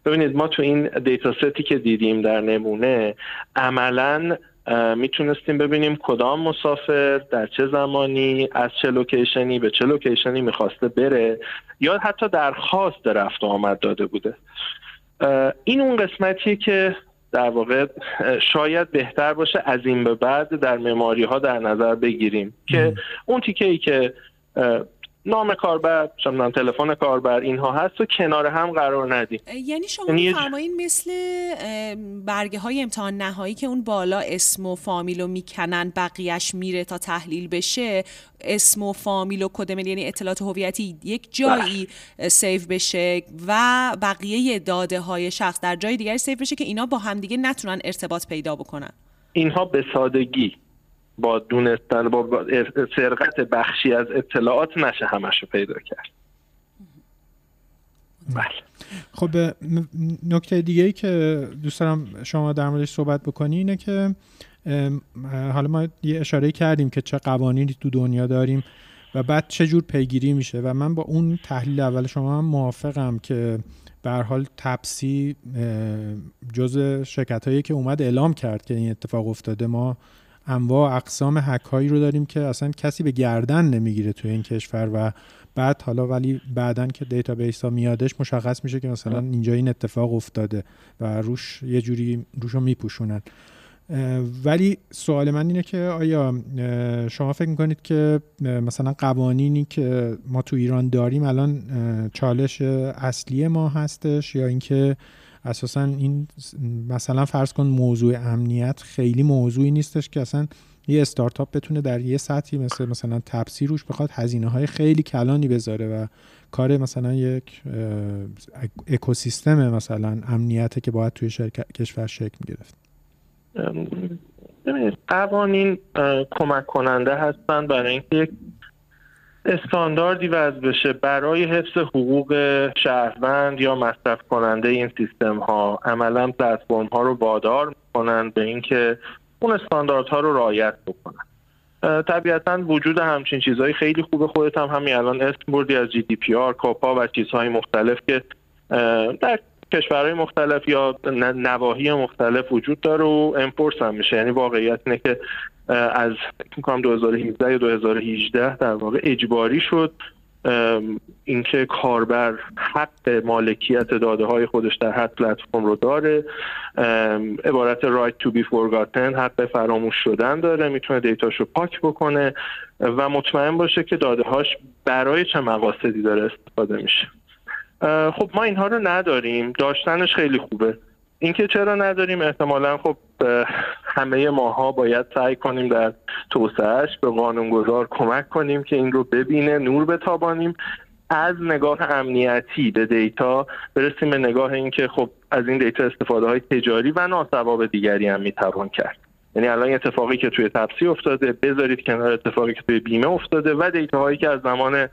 ببینید ما تو این dataset ی که دیدیم در نمونه عملا می‌تونستیم ببینیم کدام مسافر در چه زمانی از چه location ی به چه location ی می‌خواسته بره یا حتی درخواست رفت و آمد داده بوده. این اون قسمتیه که در واقع شاید بهتر باشه از این به بعد در معماری ها در نظر بگیریم که اون تیکه ای که نام کاربر نمی‌دونم، تلفن کاربر اینها هست و کنار هم قرار ندیم. یعنی شما یعنی میفرمایین مثل برگه های امتحان نهایی که اون بالا اسم و فامیل رو می‌کنن بقیهش میره تا تحلیل بشه اسم و فامیل و کد ملی یعنی اطلاعات هویتی یک جایی اه، save بشه و بقیه داده های شخص در جای دیگری save بشه که اینا با همدیگه نتونن ارتباط پیدا بکنن. اینها به سادگی با دونستن با سرقت بخشی از اطلاعات نشه همش رو پیدا کرد. بله. خب نکته دیگه ای که دوست دارم شما در موردش صحبت بکنی اینه که حالا ما یه اشاره کردیم که چه قوانینی تو دنیا داریم و بعد چه جور پیگیری میشه و من با اون تحلیل اول شما هم موافقم که به حال تپسی جز شرکت هایی که اومد اعلام کرد که این اتفاق افتاده ما انواع و اقسام هک هایی رو داریم که اصلا کسی به گردن نمی‌گیره توی این کشور و بعد حالا ولی بعدا که database ها میادش مشخص میشه که مثلا اینجا این اتفاق افتاده و روش یه جوری روشو میپوشونن. ولی سوال من اینه که آیا شما فکر می‌کنید که مثلا قوانینی که ما تو ایران داریم الان چالش اصلی ما هستش یا اینکه اساسا این مثلا فرض کن موضوع امنیت خیلی موضوعی نیستش که اصلا یه استارتاپ بتونه در یه سطحی مثل مثلا تپسی روش بخواد هزینه های خیلی کلانی بذاره و کار مثلا یک اکوسیستم مثلا امنیته که باید توی کشور شکل می‌گرفت قوانین کمک کننده هستند برای اینکه یک استانداردی وضع بشه برای حفظ حقوق شهروند یا مصرف کننده این سیستم ها. عملا پلتفرم ها رو وادار می‌کنند به اینکه اون استانداردها رو رعایت بکنن. طبیعتا وجود همچین چیزهایی خیلی خوبه. خودت هم همین الان اسم بردی از جی دی پی آر کاپا و چیزهای مختلف که در کشورهای مختلف یا نواحی مختلف وجود داره و امپورس هم میشه. یعنی واقعیت اینه که از فکر می‌کنم 2017 یا 2018 در واقع اجباری شد اینکه کاربر حق مالکیت داده های خودش در هر پلتفرم رو داره. عبارت right to be forgotten حق فراموش شدن داره می‌تونه دیتاش رو پاک بکنه و مطمئن باشه که داده هاش برای چه مقاصدی داره استفاده میشه. خب ما اینها رو نداریم. داشتنش خیلی خوبه. اینکه چرا نداریم؟ احتمالا خب همه ماها باید سعی کنیم در توسعهش به قانونگذار کمک کنیم که این رو ببینه نور بتابانیم. از نگاه امنیتی به data برسیم به نگاه اینکه خب از این data استفاده های تجاری و ناصواب دیگری هم می‌توان کرد. یعنی الان اتفاقی که توی تپسی افتاده بذارید کنار اتفاقی که توی بیمه افتاده و data هایی که از زمان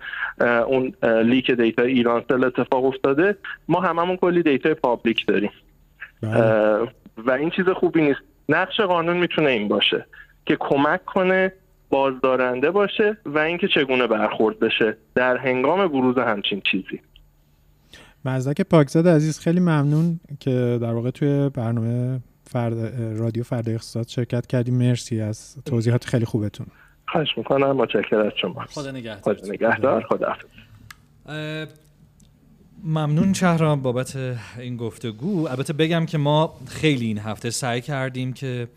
اون leak data ایرانسل اتفاق افتاده ما هممون کلی دیتا پابلیک داریم. و این چیز خوبی نیست. نقش قانون می‌تونه این باشه که کمک کنه بازدارنده باشه و اینکه چگونه برخورد بشه در هنگام بروز همچین چیزی. مزدک پاکزاد عزیز خیلی ممنون که در واقع توی برنامه فرد رادیو فردا اقتصاد شرکت کردیم مرسی از توضیحات خیلی خوبتون. خواهش می‌کنم. متشکرم از شما. خدا نگهدار. خدا نگهدار. خدا ممنون شهرام بابت این گفتگو. البته بگم که ما خیلی این هفته سعی کردیم که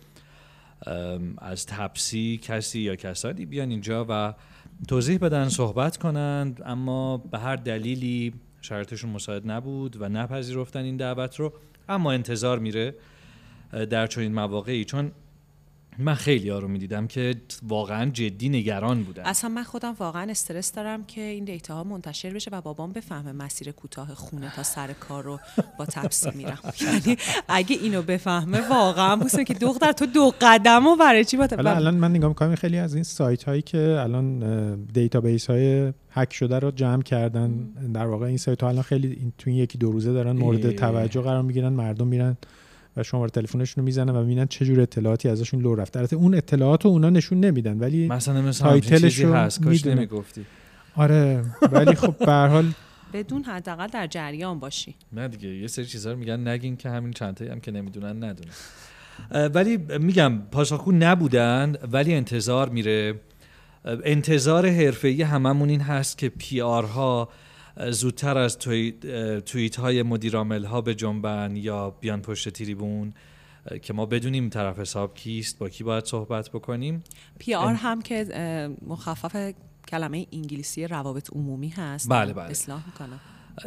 از تپسی کسی یا کسانی بیان اینجا و توضیح بدن صحبت کنند اما به هر دلیلی شرایطشون مساعد نبود و نپذیرفتن این دعوت رو. اما انتظار میره در چنین مواقعی. چون من خیلی ها رو می‌دیدم که واقعا جدی نگران بودن. اصلا من خودم واقعا استرس دارم که این data ها منتشر بشه و بابام بفهمه مسیر کوتاه خونه تا سر کار رو با تپسی میرم. [laughs] یعنی اگه اینو بفهمه واقعا بوسه که دختر تو دو قدم و برای چی حالا الان من نگاه می‌کنم خیلی از این سایت هایی که الان database های هک شده رو جمع کردن. در واقع این سایت ها الان خیلی این تو این یکی دو روزه دارن مورد. توجه قرار می‌گیرن مردم میرن و شماره تلفنشون رو می‌زنن و می‌بینن چه جور اطلاعاتی ازشون لو رفته. البته اون اطلاعات رو اونا نشون نمیدن ولی مثلا مثل همچین title ش چیزی رو هست کاش. نمی‌گفتی. آره ولی خب به هر حال بدون حداقل در جریان باشی. نه دیگه یه سری چیزا رو میگن نگین که همین چند هم که نمی‌دونن ندونن. ولی میگم پاسخگو نبودن ولی انتظار میره. انتظار حرفه‌ای هممون این هست که پی آر ها اه، زودتر از توییت های مدیرامل ها به جنبن یا بیان پشت تریبون که ما بدونیم طرف حساب کیست با کی باید صحبت بکنیم. پی آر هم که مخفف کلمه انگلیسی روابط عمومی هست بله، بله. اصلاح می‌کنم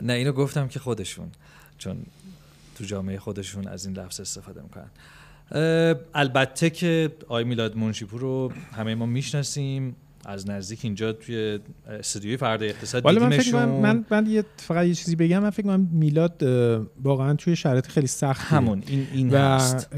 نه اینو گفتم که خودشون چون تو جامعه خودشون از این لفظ استفاده می‌کنن. البته که آقای میلاد منشیپور رو همه ما می‌شناسیم. از نزدیک اینجا توی استودیوی فردا اقتصاد والا من فکر کنم من, من یه فقط یه چیزی بگم من فکر کنم میلاد واقعا توی شرایط خیلی سخت همون این این و هست.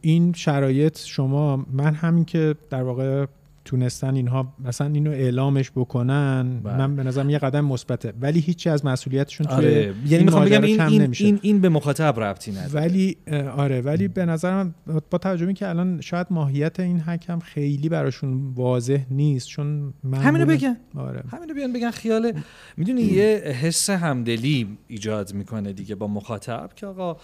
این شرایط شما من همین که در واقع تونستن اینها مثلا اینو اعلامش بکنن بله. من به نظرم یه قدم مثبته. ولی هیچی از مسئولیتشون توی آره. یعنی می‌خوام بگم این این, نمیشه. این این به مخاطب ربطی نداره. ولی آره. ولی به نظرم با توجه که الان شاید ماهیت این حکم خیلی براشون واضح نیست چون معمولاً- همینو بگن. آره. همینو بیان بگن. خیال می‌دونی یه حس همدلی ایجاد می‌کنه دیگه با مخاطب که آقا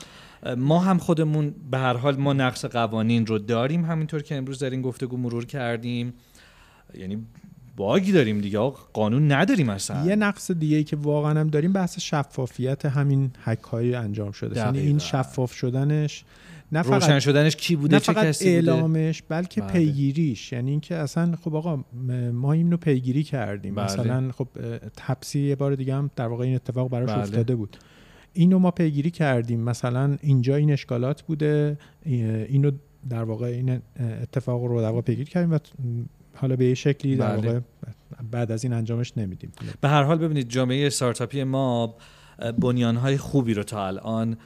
ما هم خودمون به هر حال ما نقص قوانین رو داریم. همینطور که امروز در این گفتگو مرور کردیم. یعنی باگی داریم دیگه آقا قانون نداریم اصلا یه نقص دیگه ای که واقعا هم داریم بحث شفافیت همین حک های انجام شده یعنی این. شفاف شدنش نه روشن فقط شدنش کی بوده نه چه فقط کسی بوده اعلامش بلکه بله. پیگیریش یعنی اینکه اصلا خب آقا ما اینو پیگیری کردیم بله. مثلا خب تپسی یه بار دیگه هم در واقع این اتفاق براش بله. افتاده بود اینو ما پیگیری کردیم مثلا اینجا این اشکالات بوده اینو در واقع این اتفاق رو در واقع پیگیری کردیم و حالا به یه شکلی در بله. واقع بعد از این انجامش نمیدیم. به هر حال ببینید جامعه استارتاپی ما بنیانهای خوبی رو تا الان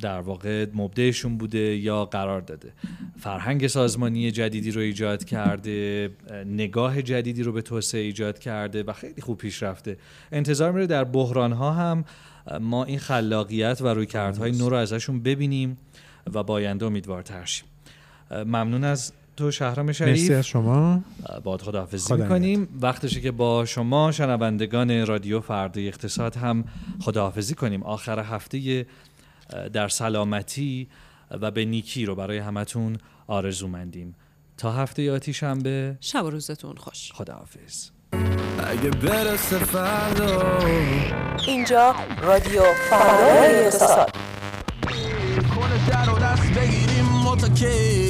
در واقع مبدعشون بوده یا قرار داده. فرهنگ سازمانی جدیدی رو ایجاد کرده اه، نگاه جدیدی رو به توسعه ایجاد کرده و خیلی خوب پیش رفته انتظار میره در بحران ها هم ما این خلاقیت و رویکردهای نو رو ازشون ببینیم و با آینده امیدوارتر شیم. اه، ممنون از تو شهرام شریف. مرسی از شما. باد خداحافظی خدا می‌کنیم. وقتشه که با شما شنوندگان رادیو فردا اقتصاد هم خداحافظی کنیم. آخر هفته در سلامتی و به نیکی رو برای همتون آرزو مندیم تا هفته آتی شنبه. شب و روزتون خوش. خداحافظ. اگه برسه فردا. اینجا رادیو فردای اقتصاد کنه در و دست بگیریم متکی